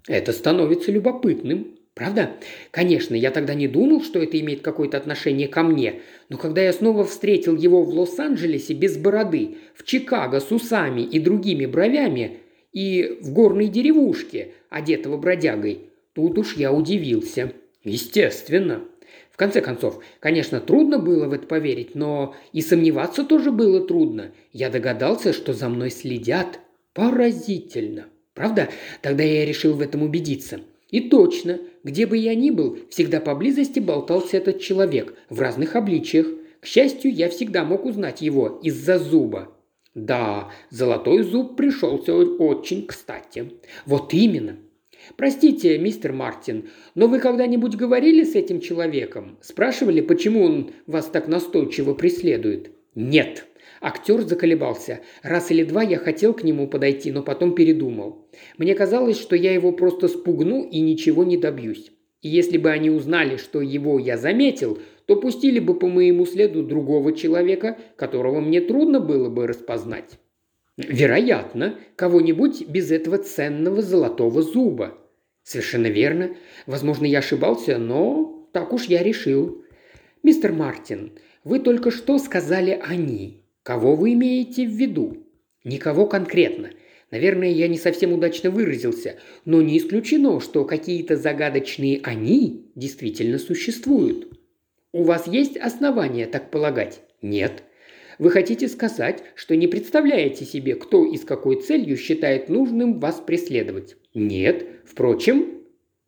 Это становится любопытным. Правда? Конечно, я тогда не думал, что это имеет какое-то отношение ко мне, но когда я снова встретил его в Лос-Анджелесе без бороды, в Чикаго с усами и другими бровями и в горной деревушке, одетого бродягой, тут уж я удивился. Естественно. В конце концов, конечно, трудно было в это поверить, но и сомневаться тоже было трудно. Я догадался, что за мной следят. Поразительно. Правда? Тогда я решил в этом убедиться. И точно, где бы я ни был, всегда поблизости болтался этот человек в разных обличиях. К счастью, я всегда мог узнать его из-за зуба. Да, золотой зуб пришелся очень кстати. Вот именно. Простите, мистер Мартин, но вы когда-нибудь говорили с этим человеком? Спрашивали, почему он вас так настойчиво преследует? Нет, Актер заколебался. Раз или два я хотел к нему подойти, но потом передумал. Мне казалось, что я его просто спугну и ничего не добьюсь. И если бы они узнали, что его я заметил, то пустили бы по моему следу другого человека, которого мне трудно было бы распознать. Вероятно, кого-нибудь без этого ценного золотого зуба. Совершенно верно. Возможно, я ошибался, но так уж я решил. Мистер Мартин, вы только что сказали «они». Кого вы имеете в виду? Никого конкретно. Наверное, я не совсем удачно выразился, но не исключено, что какие-то загадочные «они» действительно существуют. У вас есть основания так полагать? Нет. Вы хотите сказать, что не представляете себе, кто и с какой целью считает нужным вас преследовать? Нет. Впрочем,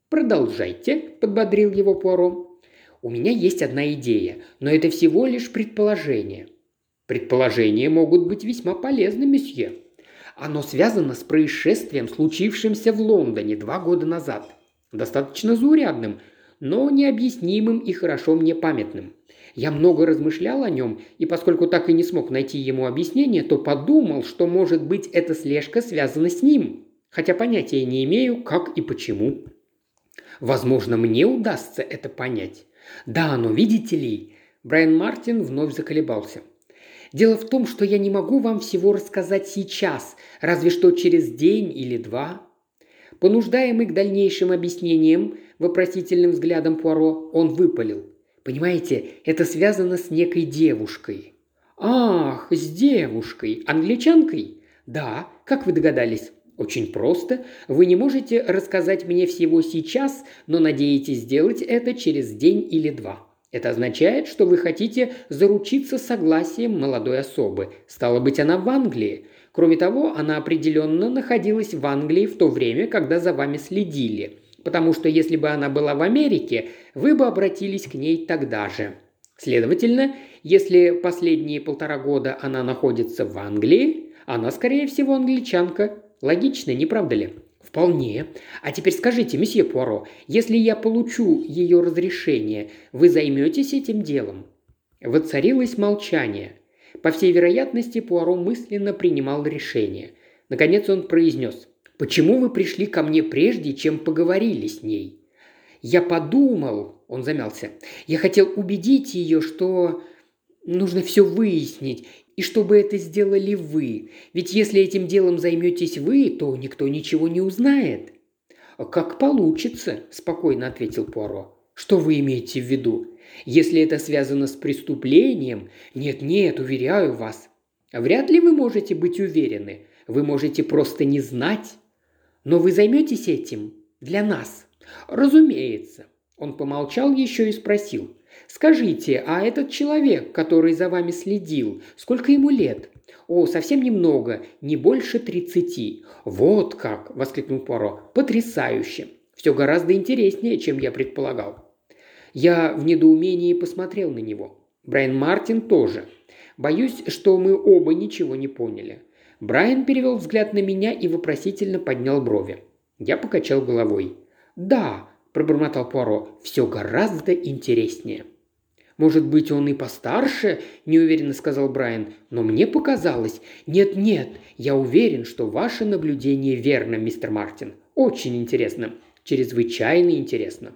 продолжайте, подбодрил его Пуаро. У меня есть одна идея, но это всего лишь предположение – Предположения могут быть весьма полезны, месье. Оно связано с происшествием, случившимся в Лондоне два года назад. Достаточно заурядным, но необъяснимым и хорошо мне памятным. Я много размышлял о нем, и поскольку так и не смог найти ему объяснение, то подумал, что, может быть, эта слежка связана с ним, хотя понятия не имею, как и почему. Возможно, мне удастся это понять. Да, но видите ли, Брайан Мартин вновь заколебался. Дело в том, что я не могу вам всего рассказать сейчас, разве что через день или два». Понуждаемый к дальнейшим объяснениям, вопросительным взглядом Пуаро, он выпалил. «Понимаете, это связано с некой девушкой». «Ах, с девушкой. Англичанкой?» «Да. Как вы догадались?» «Очень просто. Вы не можете рассказать мне всего сейчас, но надеетесь сделать это через день или два». Это означает, что вы хотите заручиться согласием молодой особы. Стало быть, она в Англии. Кроме того, она определенно находилась в Англии в то время, когда за вами следили. Потому что если бы она была в Америке, вы бы обратились к ней тогда же. Следовательно, если последние полтора года она находится в Англии, она, скорее всего, англичанка. Логично, не правда ли? «Вполне. А теперь скажите, месье Пуаро, если я получу ее разрешение, вы займетесь этим делом?» Воцарилось молчание. По всей вероятности, Пуаро мысленно принимал решение. Наконец он произнес. «Почему вы пришли ко мне прежде, чем поговорили с ней?» «Я подумал», – он замялся. «Я хотел убедить ее, что нужно все выяснить, и чтобы это сделали вы. Ведь если этим делом займетесь вы, то никто ничего не узнает». «Как получится», – спокойно ответил Пуаро. «Что вы имеете в виду? Если это связано с преступлением, нет-нет, уверяю вас. Вряд ли вы можете быть уверены. Вы можете просто не знать. Но вы займетесь этим для нас. Разумеется. Он помолчал еще и спросил. «Скажите, а этот человек, который за вами следил, сколько ему лет?» «О, совсем немного, не больше тридцати». «Вот как!» – воскликнул Пуаро. «Потрясающе! Все гораздо интереснее, чем я предполагал». Я в недоумении посмотрел на него. Брайан Мартин тоже. Боюсь, что мы оба ничего не поняли. Брайан перевел взгляд на меня и вопросительно поднял брови. Я покачал головой. «Да», – пробормотал Пуаро, – «все гораздо интереснее». «Может быть, он и постарше?» – неуверенно сказал Брайан. «Но мне показалось...» «Нет-нет, я уверен, что ваше наблюдение верно, мистер Мартин. Очень интересно. Чрезвычайно интересно».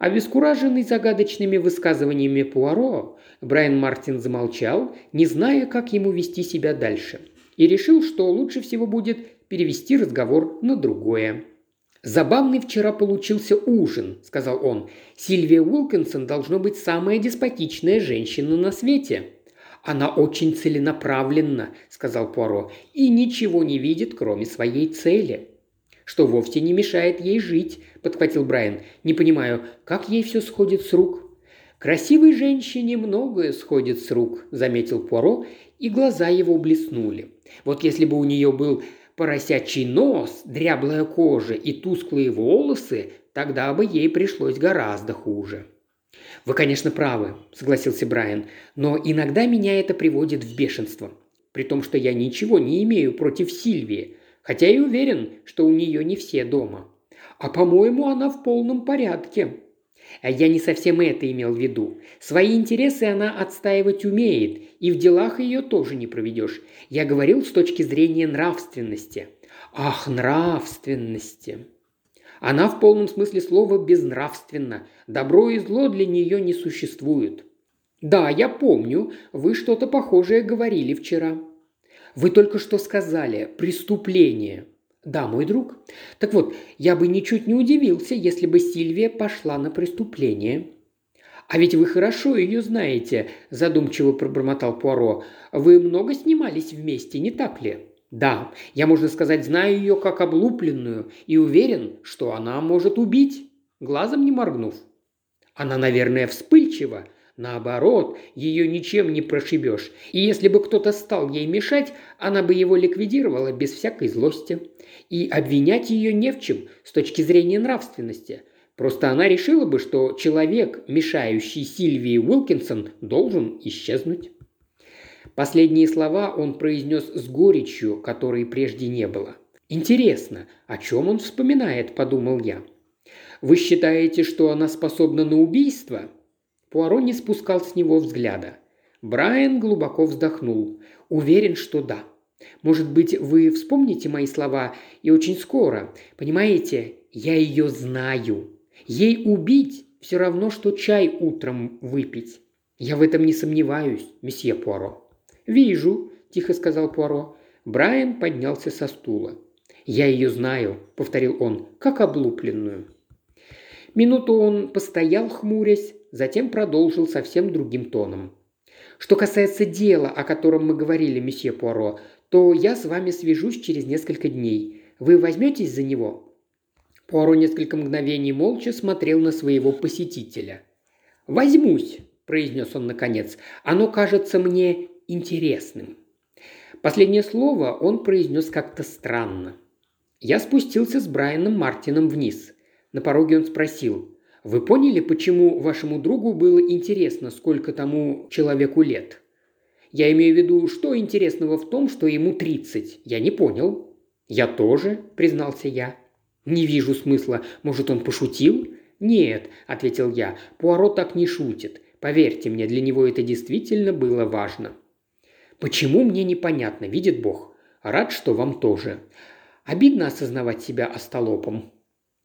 Обескураженный загадочными высказываниями Пуаро, Брайан Мартин замолчал, не зная, как ему вести себя дальше, и решил, что лучше всего будет перевести разговор на другое. «Забавный вчера получился ужин», – сказал он. «Сильвия Уилкинсон должно быть самая деспотичная женщина на свете». «Она очень целенаправленна», – сказал Пуаро, – «и ничего не видит, кроме своей цели» что вовсе не мешает ей жить», – подхватил Брайан. «Не понимаю, как ей все сходит с рук?» «Красивой женщине многое сходит с рук», – заметил Пуаро, и глаза его блеснули. «Вот если бы у нее был поросячий нос, дряблая кожа и тусклые волосы, тогда бы ей пришлось гораздо хуже». «Вы, конечно, правы», – согласился Брайан, – «но иногда меня это приводит в бешенство. При том, что я ничего не имею против Сильвии. Хотя и уверен, что у нее не все дома. А по-моему, она в полном порядке. А я не совсем это имел в виду. Свои интересы она отстаивать умеет, и в делах ее тоже не проведешь. Я говорил с точки зрения нравственности. Ах, нравственности. Она в полном смысле слова безнравственна. Добро и зло для нее не существуют. Да, я помню, вы что-то похожее говорили вчера. Вы только что сказали «преступление». Да, мой друг. Так вот, я бы ничуть не удивился, если бы Сильвия пошла на преступление. А ведь вы хорошо ее знаете, задумчиво пробормотал Пуаро. Вы много снимались вместе, не так ли? Да, я, можно сказать, знаю ее как облупленную и уверен, что она может убить, глазом не моргнув. Она, наверное, вспыльчива, Наоборот, ее ничем не прошибешь. И если бы кто-то стал ей мешать, она бы его ликвидировала без всякой злости. И обвинять ее не в чем с точки зрения нравственности. Просто она решила бы, что человек, мешающий Сильвии Уилкинсон, должен исчезнуть. Последние слова он произнес с горечью, которой прежде не было. «Интересно, о чем он вспоминает?» – подумал я. «Вы считаете, что она способна на убийство?» Пуаро не спускал с него взгляда. Брайан глубоко вздохнул. Уверен, что да. Может быть, вы вспомните мои слова и очень скоро. Понимаете, я ее знаю. Ей убить все равно, что чай утром выпить. Я в этом не сомневаюсь, месье Пуаро. «Вижу», – тихо сказал Пуаро. Брайан поднялся со стула. «Я ее знаю», – повторил он, – «как облупленную». Минуту он постоял, хмурясь, затем продолжил совсем другим тоном. «Что касается дела, о котором мы говорили, месье Пуаро, то я с вами свяжусь через несколько дней. Вы возьметесь за него?» Пуаро несколько мгновений молча смотрел на своего посетителя. «Возьмусь», – произнес он наконец. «Оно кажется мне интересным». Последнее слово он произнес как-то странно. Я спустился с Брайаном Мартином вниз. На пороге он спросил. «Вы поняли, почему вашему другу было интересно, сколько тому человеку лет?» «Я имею в виду, что интересного в том, что ему 30? Я не понял». «Я тоже», – признался я. «Не вижу смысла. Может, он пошутил?» «Нет», – ответил я, – «Пуаро так не шутит. Поверьте мне, для него это действительно было важно». «Почему мне непонятно, видит Бог? Рад, что вам тоже. Обидно осознавать себя остолопом».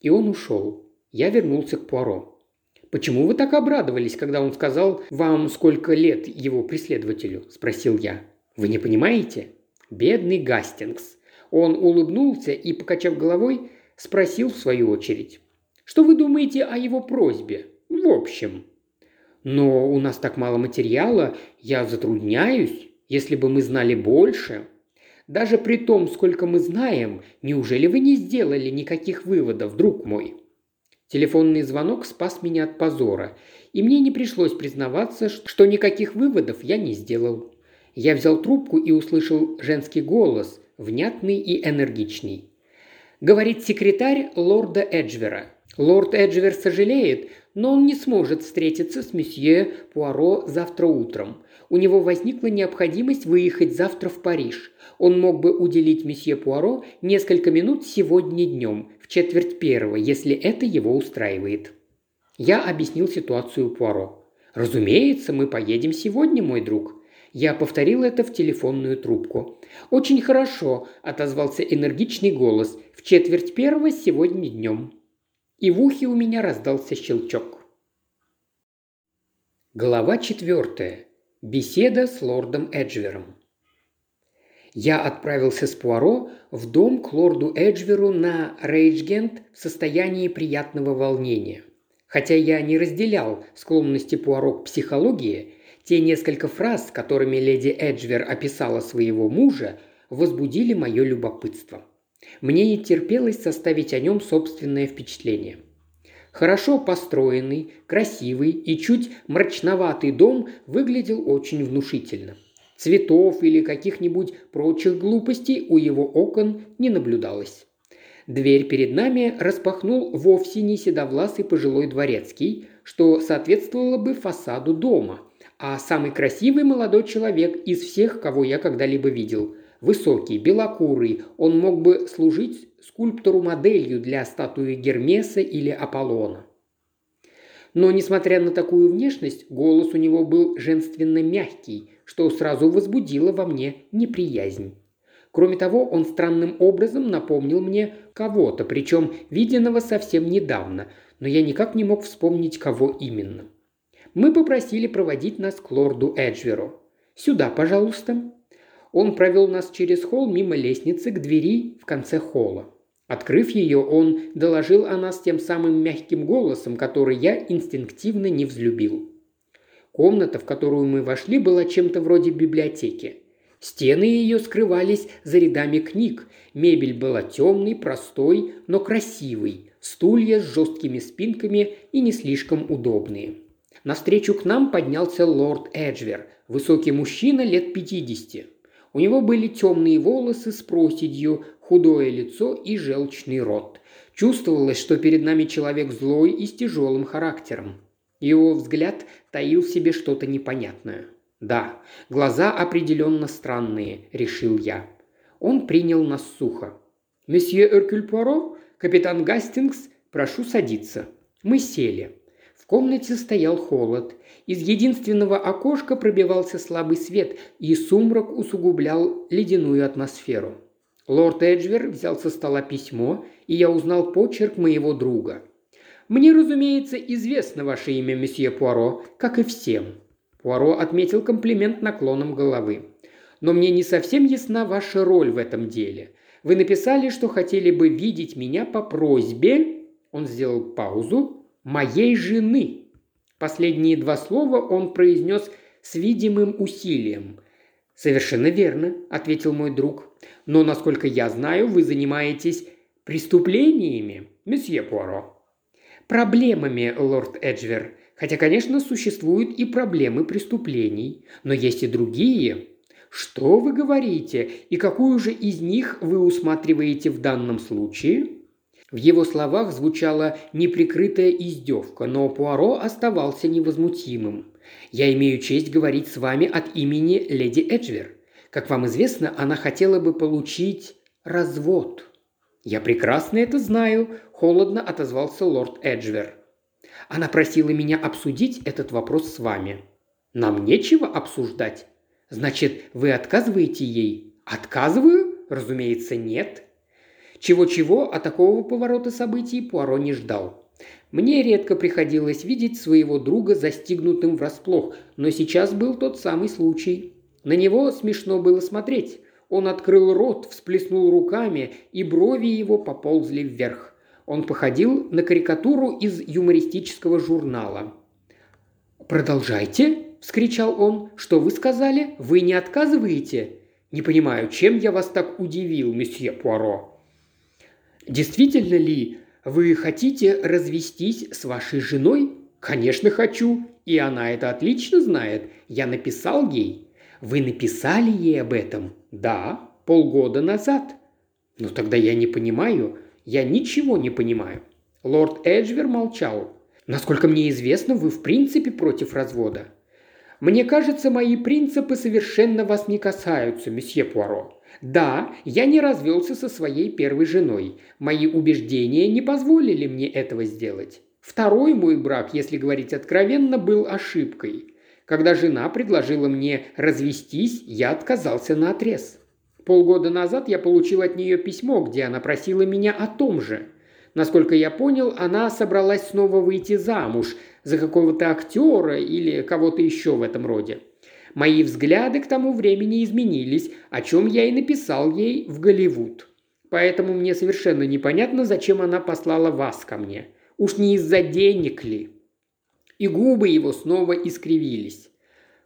И он ушел. Я вернулся к Пуаро. «Почему вы так обрадовались, когда он сказал вам, сколько лет его преследователю?» – спросил я. «Вы не понимаете?» Бедный Гастингс. Он улыбнулся и, покачав головой, спросил в свою очередь. «Что вы думаете о его просьбе? В общем?» «Но у нас так мало материала, я затрудняюсь. Если бы мы знали больше...» «Даже при том, сколько мы знаем, неужели вы не сделали никаких выводов, друг мой?» Телефонный звонок спас меня от позора, и мне не пришлось признаваться, что никаких выводов я не сделал. Я взял трубку и услышал женский голос, внятный и энергичный. Говорит секретарь лорда Эджвера. Лорд Эджвер сожалеет, но он не сможет встретиться с месье Пуаро завтра утром. У него возникла необходимость выехать завтра в Париж. Он мог бы уделить месье Пуаро несколько минут сегодня днем, в четверть первого, если это его устраивает. Я объяснил ситуацию Пуаро. «Разумеется, мы поедем сегодня, мой друг. Я повторил это в телефонную трубку. «Очень хорошо», – отозвался энергичный голос. «В четверть первого сегодня днем». И в ухе у меня раздался щелчок. Глава четвертая. Беседа с лордом Эджвером. Я отправился с Пуаро в дом к лорду Эджверу на Рейджгент в состоянии приятного волнения. Хотя я не разделял склонности Пуаро к психологии, те несколько фраз, которыми леди Эджвер описала своего мужа, возбудили мое любопытство. Мне не терпелось составить о нем собственное впечатление. Хорошо построенный, красивый и чуть мрачноватый дом выглядел очень внушительно. Цветов или каких-нибудь прочих глупостей у его окон не наблюдалось. Дверь перед нами распахнул вовсе не седовласый пожилой дворецкий, что соответствовало бы фасаду дома – а самый красивый молодой человек из всех, кого я когда-либо видел. Высокий, белокурый, он мог бы служить скульптору-моделью для статуи Гермеса или Аполлона. Но, несмотря на такую внешность, голос у него был женственно мягкий, что сразу возбудило во мне неприязнь. Кроме того, он странным образом напомнил мне кого-то, причем виденного совсем недавно, но я никак не мог вспомнить, кого именно мы попросили проводить нас к лорду Эджверу. «Сюда, пожалуйста». Он провел нас через холл мимо лестницы к двери в конце холла. Открыв ее, он доложил о нас тем самым мягким голосом, который я инстинктивно не взлюбил. Комната, в которую мы вошли, была чем-то вроде библиотеки. Стены ее скрывались за рядами книг. Мебель была темной, простой, но красивой. Стулья с жесткими спинками и не слишком удобные. Навстречу к нам поднялся лорд Эджвер, высокий мужчина лет пятидесяти. У него были темные волосы с проседью, худое лицо и желчный рот. Чувствовалось, что перед нами человек злой и с тяжелым характером. Его взгляд таил в себе что-то непонятное. «Да, глаза определенно странные», – решил я. Он принял нас сухо. «Месье Эркюль Пуаро, капитан Гастингс, прошу садиться». Мы сели комнате стоял холод. Из единственного окошка пробивался слабый свет, и сумрак усугублял ледяную атмосферу. Лорд Эджвер взял со стола письмо, и я узнал почерк моего друга. «Мне, разумеется, известно ваше имя, месье Пуаро, как и всем». Пуаро отметил комплимент наклоном головы. «Но мне не совсем ясна ваша роль в этом деле. Вы написали, что хотели бы видеть меня по просьбе...» Он сделал паузу, моей жены». Последние два слова он произнес с видимым усилием. «Совершенно верно», – ответил мой друг. «Но, насколько я знаю, вы занимаетесь преступлениями, месье Пуаро». «Проблемами, лорд Эджвер. Хотя, конечно, существуют и проблемы преступлений. Но есть и другие. Что вы говорите? И какую же из них вы усматриваете в данном случае?» В его словах звучала неприкрытая издевка, но Пуаро оставался невозмутимым. «Я имею честь говорить с вами от имени леди Эджвер. Как вам известно, она хотела бы получить развод». «Я прекрасно это знаю», – холодно отозвался лорд Эджвер. «Она просила меня обсудить этот вопрос с вами». «Нам нечего обсуждать. Значит, вы отказываете ей?» «Отказываю? Разумеется, нет». Чего-чего, а такого поворота событий Пуаро не ждал. Мне редко приходилось видеть своего друга застигнутым врасплох, но сейчас был тот самый случай. На него смешно было смотреть. Он открыл рот, всплеснул руками, и брови его поползли вверх. Он походил на карикатуру из юмористического журнала. «Продолжайте!» – вскричал он. «Что вы сказали? Вы не отказываете?» «Не понимаю, чем я вас так удивил, месье Пуаро?» «Действительно ли вы хотите развестись с вашей женой?» «Конечно хочу, и она это отлично знает. Я написал ей». «Вы написали ей об этом?» «Да, полгода назад». «Ну тогда я не понимаю. Я ничего не понимаю». Лорд Эджвер молчал. «Насколько мне известно, вы в принципе против развода». «Мне кажется, мои принципы совершенно вас не касаются, месье Пуаро. Да, я не развелся со своей первой женой. Мои убеждения не позволили мне этого сделать. Второй мой брак, если говорить откровенно, был ошибкой. Когда жена предложила мне развестись, я отказался на отрез. Полгода назад я получил от нее письмо, где она просила меня о том же. Насколько я понял, она собралась снова выйти замуж за какого-то актера или кого-то еще в этом роде. Мои взгляды к тому времени изменились, о чем я и написал ей в Голливуд. Поэтому мне совершенно непонятно, зачем она послала вас ко мне. Уж не из-за денег ли?» и губы его снова искривились.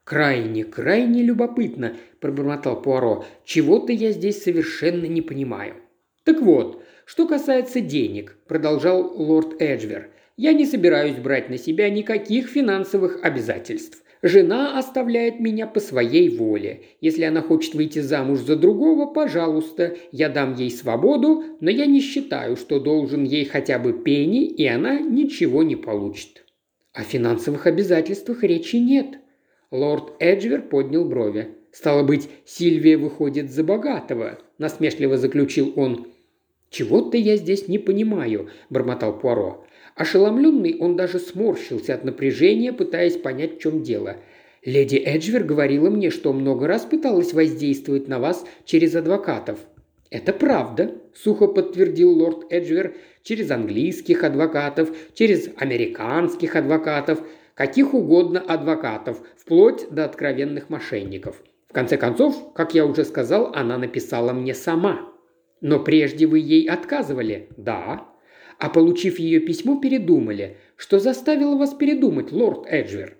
«Крайне, крайне любопытно», – пробормотал Пуаро. «Чего-то я здесь совершенно не понимаю». «Так вот, что касается денег», – продолжал лорд Эджвер, – «я не собираюсь брать на себя никаких финансовых обязательств. Жена оставляет меня по своей воле. Если она хочет выйти замуж за другого, пожалуйста, я дам ей свободу, но я не считаю, что должен ей хотя бы пени, и она ничего не получит». О финансовых обязательствах речи нет. Лорд Эджвер поднял брови. «Стало быть, Сильвия выходит за богатого», – насмешливо заключил он. «Чего-то я здесь не понимаю», – бормотал Пуаро. Ошеломленный, он даже сморщился от напряжения, пытаясь понять, в чем дело. «Леди Эджвер говорила мне, что много раз пыталась воздействовать на вас через адвокатов». «Это правда», – сухо подтвердил лорд Эджвер через английских адвокатов, через американских адвокатов, каких угодно адвокатов, вплоть до откровенных мошенников. В конце концов, как я уже сказал, она написала мне сама. Но прежде вы ей отказывали? Да. А получив ее письмо, передумали. Что заставило вас передумать, лорд Эджвер?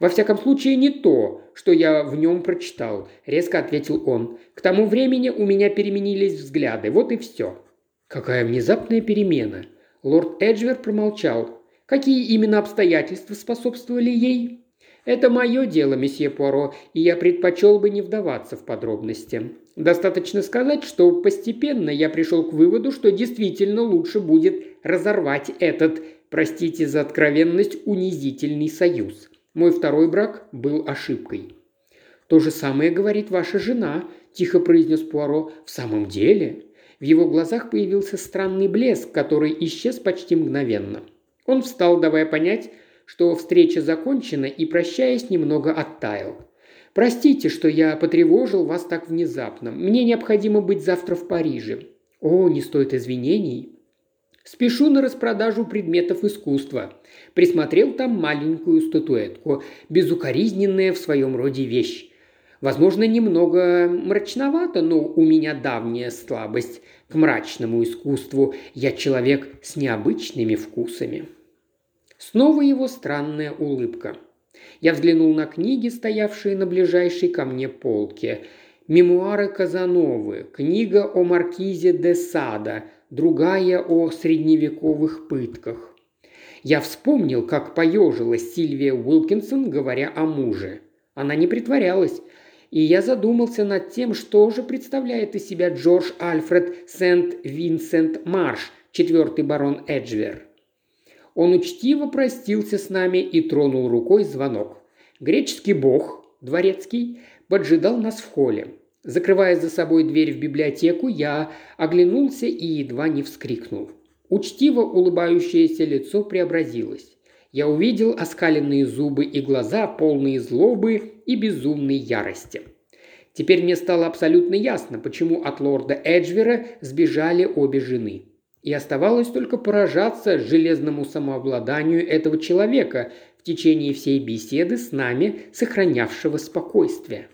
Во всяком случае, не то, что я в нем прочитал», – резко ответил он. «К тому времени у меня переменились взгляды. Вот и все. Какая внезапная перемена. Лорд Эджвер промолчал. Какие именно обстоятельства способствовали ей? Это мое дело, месье Пуаро, и я предпочел бы не вдаваться в подробности. Достаточно сказать, что постепенно я пришел к выводу, что действительно лучше будет разорвать этот, простите за откровенность, унизительный союз. Мой второй брак был ошибкой. «То же самое говорит ваша жена», – тихо произнес Пуаро. «В самом деле?» В его глазах появился странный блеск, который исчез почти мгновенно. Он встал, давая понять, что встреча закончена и, прощаясь, немного оттаял. «Простите, что я потревожил вас так внезапно. Мне необходимо быть завтра в Париже». «О, не стоит извинений». «Спешу на распродажу предметов искусства. Присмотрел там маленькую статуэтку, безукоризненная в своем роде вещь. Возможно, немного мрачновато, но у меня давняя слабость к мрачному искусству. Я человек с необычными вкусами. Снова его странная улыбка. Я взглянул на книги, стоявшие на ближайшей ко мне полке. Мемуары Казановы, книга о маркизе де Сада, другая о средневековых пытках. Я вспомнил, как поежилась Сильвия Уилкинсон, говоря о муже. Она не притворялась и я задумался над тем, что же представляет из себя Джордж Альфред Сент-Винсент Марш, четвертый барон Эджвер. Он учтиво простился с нами и тронул рукой звонок. Греческий бог, дворецкий, поджидал нас в холле. Закрывая за собой дверь в библиотеку, я оглянулся и едва не вскрикнул. Учтиво улыбающееся лицо преобразилось. Я увидел оскаленные зубы и глаза, полные злобы и безумной ярости. Теперь мне стало абсолютно ясно, почему от лорда Эджвера сбежали обе жены. И оставалось только поражаться железному самообладанию этого человека в течение всей беседы с нами, сохранявшего спокойствие.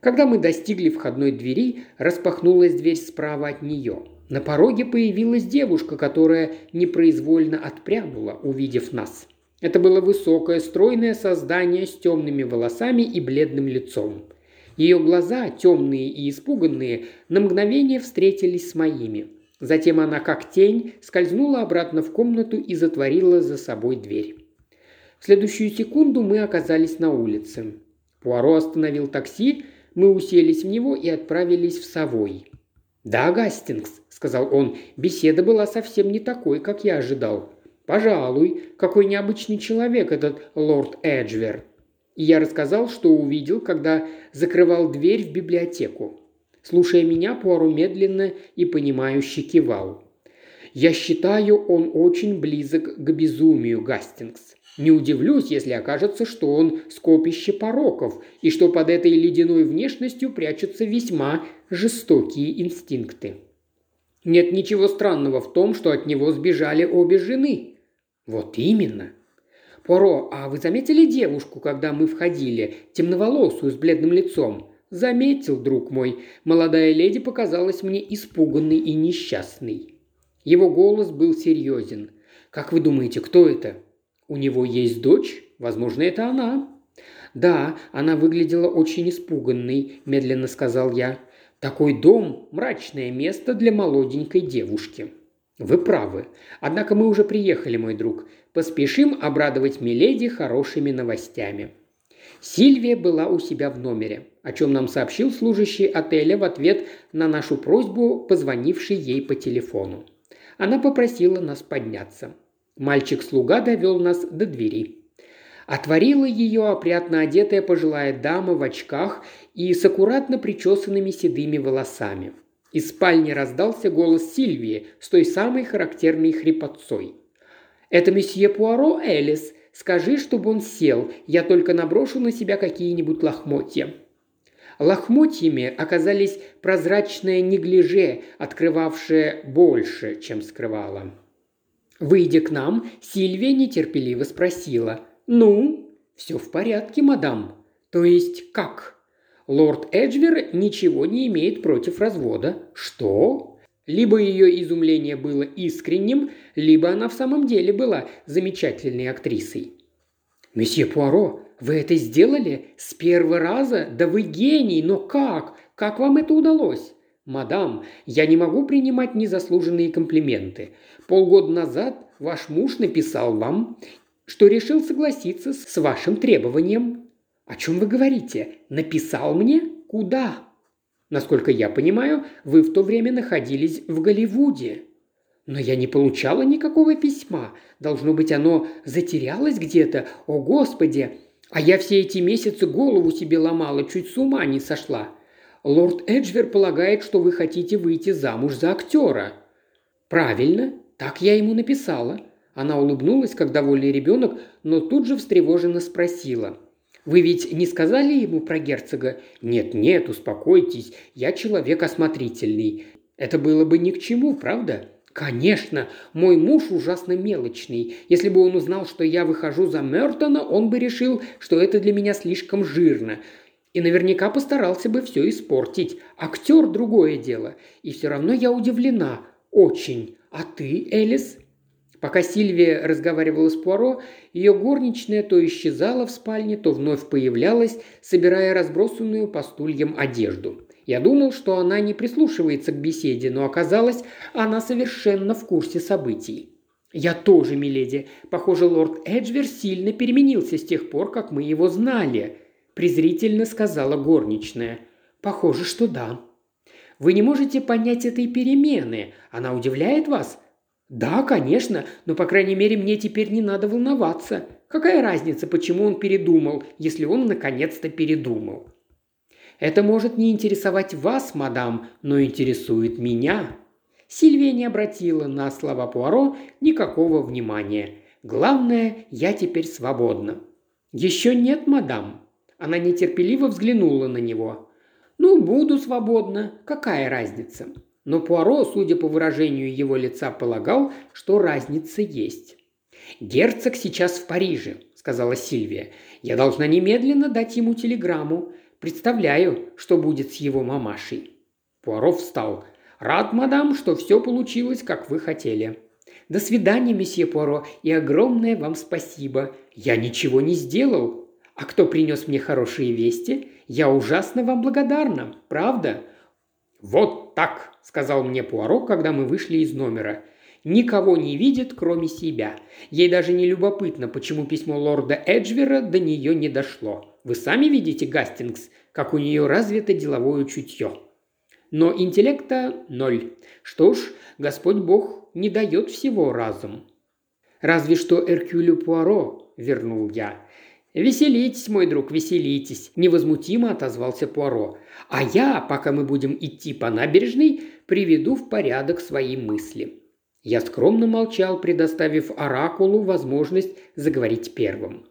Когда мы достигли входной двери, распахнулась дверь справа от нее. На пороге появилась девушка, которая непроизвольно отпрянула, увидев нас. Это было высокое, стройное создание с темными волосами и бледным лицом. Ее глаза, темные и испуганные, на мгновение встретились с моими. Затем она, как тень, скользнула обратно в комнату и затворила за собой дверь. В следующую секунду мы оказались на улице. Пуаро остановил такси, мы уселись в него и отправились в Совой. «Да, Гастингс», — сказал он, — «беседа была совсем не такой, как я ожидал. Пожалуй, какой необычный человек этот лорд Эджвер». И я рассказал, что увидел, когда закрывал дверь в библиотеку. Слушая меня, Пуаро медленно и понимающе кивал. «Я считаю, он очень близок к безумию, Гастингс. Не удивлюсь, если окажется, что он скопище пороков, и что под этой ледяной внешностью прячутся весьма жестокие инстинкты. Нет ничего странного в том, что от него сбежали обе жены. Вот именно. Поро, а вы заметили девушку, когда мы входили, темноволосую, с бледным лицом? Заметил, друг мой. Молодая леди показалась мне испуганной и несчастной. Его голос был серьезен. Как вы думаете, кто это? У него есть дочь? Возможно, это она. Да, она выглядела очень испуганной, медленно сказал я. Такой дом – мрачное место для молоденькой девушки. Вы правы. Однако мы уже приехали, мой друг. Поспешим обрадовать Миледи хорошими новостями. Сильвия была у себя в номере, о чем нам сообщил служащий отеля в ответ на нашу просьбу, позвонивший ей по телефону. Она попросила нас подняться. Мальчик-слуга довел нас до двери. Отворила ее опрятно одетая пожилая дама в очках и с аккуратно причесанными седыми волосами. Из спальни раздался голос Сильвии с той самой характерной хрипотцой. «Это месье Пуаро, Элис. Скажи, чтобы он сел. Я только наброшу на себя какие-нибудь лохмотья». Лохмотьями оказались прозрачное неглиже, открывавшее больше, чем скрывало. Выйдя к нам, Сильвия нетерпеливо спросила. «Ну?» «Все в порядке, мадам». «То есть как?» «Лорд Эджвер ничего не имеет против развода». «Что?» Либо ее изумление было искренним, либо она в самом деле была замечательной актрисой. «Месье Пуаро, вы это сделали? С первого раза? Да вы гений, но как? Как вам это удалось?» «Мадам, я не могу принимать незаслуженные комплименты. Полгода назад ваш муж написал вам, что решил согласиться с вашим требованием». «О чем вы говорите? Написал мне? Куда?» «Насколько я понимаю, вы в то время находились в Голливуде». «Но я не получала никакого письма. Должно быть, оно затерялось где-то. О, Господи! А я все эти месяцы голову себе ломала, чуть с ума не сошла. Лорд Эджвер полагает, что вы хотите выйти замуж за актера». «Правильно. Так я ему написала. Она улыбнулась, как довольный ребенок, но тут же встревоженно спросила. «Вы ведь не сказали ему про герцога?» «Нет-нет, успокойтесь, я человек осмотрительный. Это было бы ни к чему, правда?» «Конечно, мой муж ужасно мелочный. Если бы он узнал, что я выхожу за Мертона, он бы решил, что это для меня слишком жирно. И наверняка постарался бы все испортить. Актер – другое дело. И все равно я удивлена. Очень. А ты, Элис?» Пока Сильвия разговаривала с Пуаро, ее горничная то исчезала в спальне, то вновь появлялась, собирая разбросанную по стульям одежду. Я думал, что она не прислушивается к беседе, но оказалось, она совершенно в курсе событий. «Я тоже, миледи. Похоже, лорд Эджвер сильно переменился с тех пор, как мы его знали», – презрительно сказала горничная. «Похоже, что да». «Вы не можете понять этой перемены. Она удивляет вас?» «Да, конечно, но, по крайней мере, мне теперь не надо волноваться. Какая разница, почему он передумал, если он наконец-то передумал?» Это может не интересовать вас, мадам, но интересует меня». Сильвия не обратила на слова Пуаро никакого внимания. «Главное, я теперь свободна». «Еще нет, мадам». Она нетерпеливо взглянула на него. «Ну, буду свободна. Какая разница?» Но Пуаро, судя по выражению его лица, полагал, что разница есть. «Герцог сейчас в Париже», – сказала Сильвия. «Я должна немедленно дать ему телеграмму. Представляю, что будет с его мамашей». Пуаро встал. «Рад, мадам, что все получилось, как вы хотели». «До свидания, месье Пуаро, и огромное вам спасибо. Я ничего не сделал. А кто принес мне хорошие вести? Я ужасно вам благодарна, правда?» «Вот так», – сказал мне Пуаро, когда мы вышли из номера. «Никого не видит, кроме себя. Ей даже не любопытно, почему письмо лорда Эджвера до нее не дошло. Вы сами видите, Гастингс, как у нее развито деловое чутье. Но интеллекта ноль. Что ж, Господь Бог не дает всего разум. Разве что Эркюлю Пуаро, вернул я. «Веселитесь, мой друг, веселитесь», – невозмутимо отозвался Пуаро. «А я, пока мы будем идти по набережной, приведу в порядок свои мысли». Я скромно молчал, предоставив Оракулу возможность заговорить первым.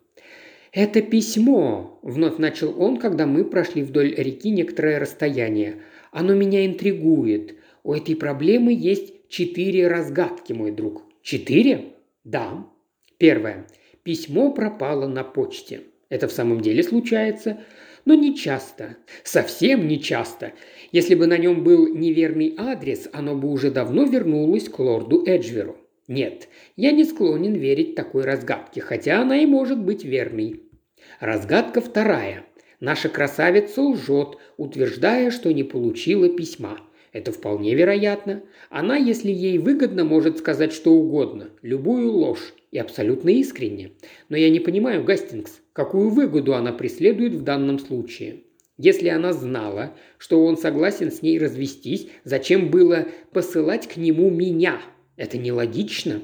«Это письмо», – вновь начал он, когда мы прошли вдоль реки некоторое расстояние. «Оно меня интригует. У этой проблемы есть четыре разгадки, мой друг». «Четыре?» «Да». Первое. Письмо пропало на почте. Это в самом деле случается, но не часто, совсем не часто. Если бы на нем был неверный адрес, оно бы уже давно вернулось к лорду Эджверу. Нет, я не склонен верить такой разгадке, хотя она и может быть верной. Разгадка вторая. Наша красавица лжет, утверждая, что не получила письма. Это вполне вероятно. Она, если ей выгодно, может сказать что угодно, любую ложь, и абсолютно искренне. Но я не понимаю, Гастингс, какую выгоду она преследует в данном случае. Если она знала, что он согласен с ней развестись, зачем было посылать к нему меня? Это нелогично.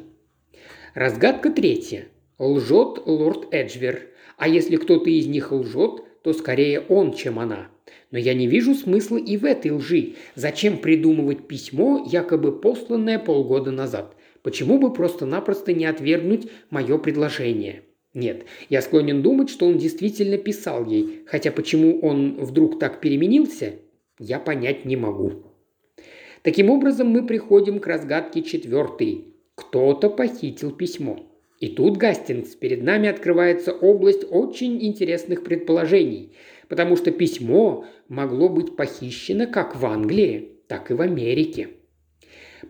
Разгадка третья. Лжет лорд Эджвер. А если кто-то из них лжет, то скорее он, чем она. Но я не вижу смысла и в этой лжи. Зачем придумывать письмо, якобы посланное полгода назад? Почему бы просто-напросто не отвергнуть мое предложение? Нет, я склонен думать, что он действительно писал ей, хотя почему он вдруг так переменился, я понять не могу. Таким образом, мы приходим к разгадке четвертой. Кто-то похитил письмо. И тут, Гастингс, перед нами открывается область очень интересных предположений, потому что письмо могло быть похищено как в Англии, так и в Америке.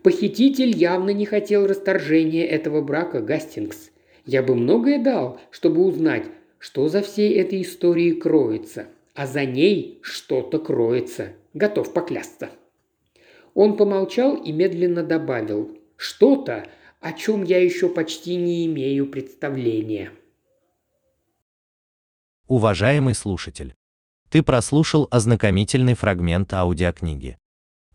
Похититель явно не хотел расторжения этого брака, Гастингс. Я бы многое дал, чтобы узнать, что за всей этой историей кроется. А за ней что-то кроется. Готов поклясться. Он помолчал и медленно добавил. Что-то, о чем я еще почти не имею представления. Уважаемый слушатель, ты прослушал ознакомительный фрагмент аудиокниги.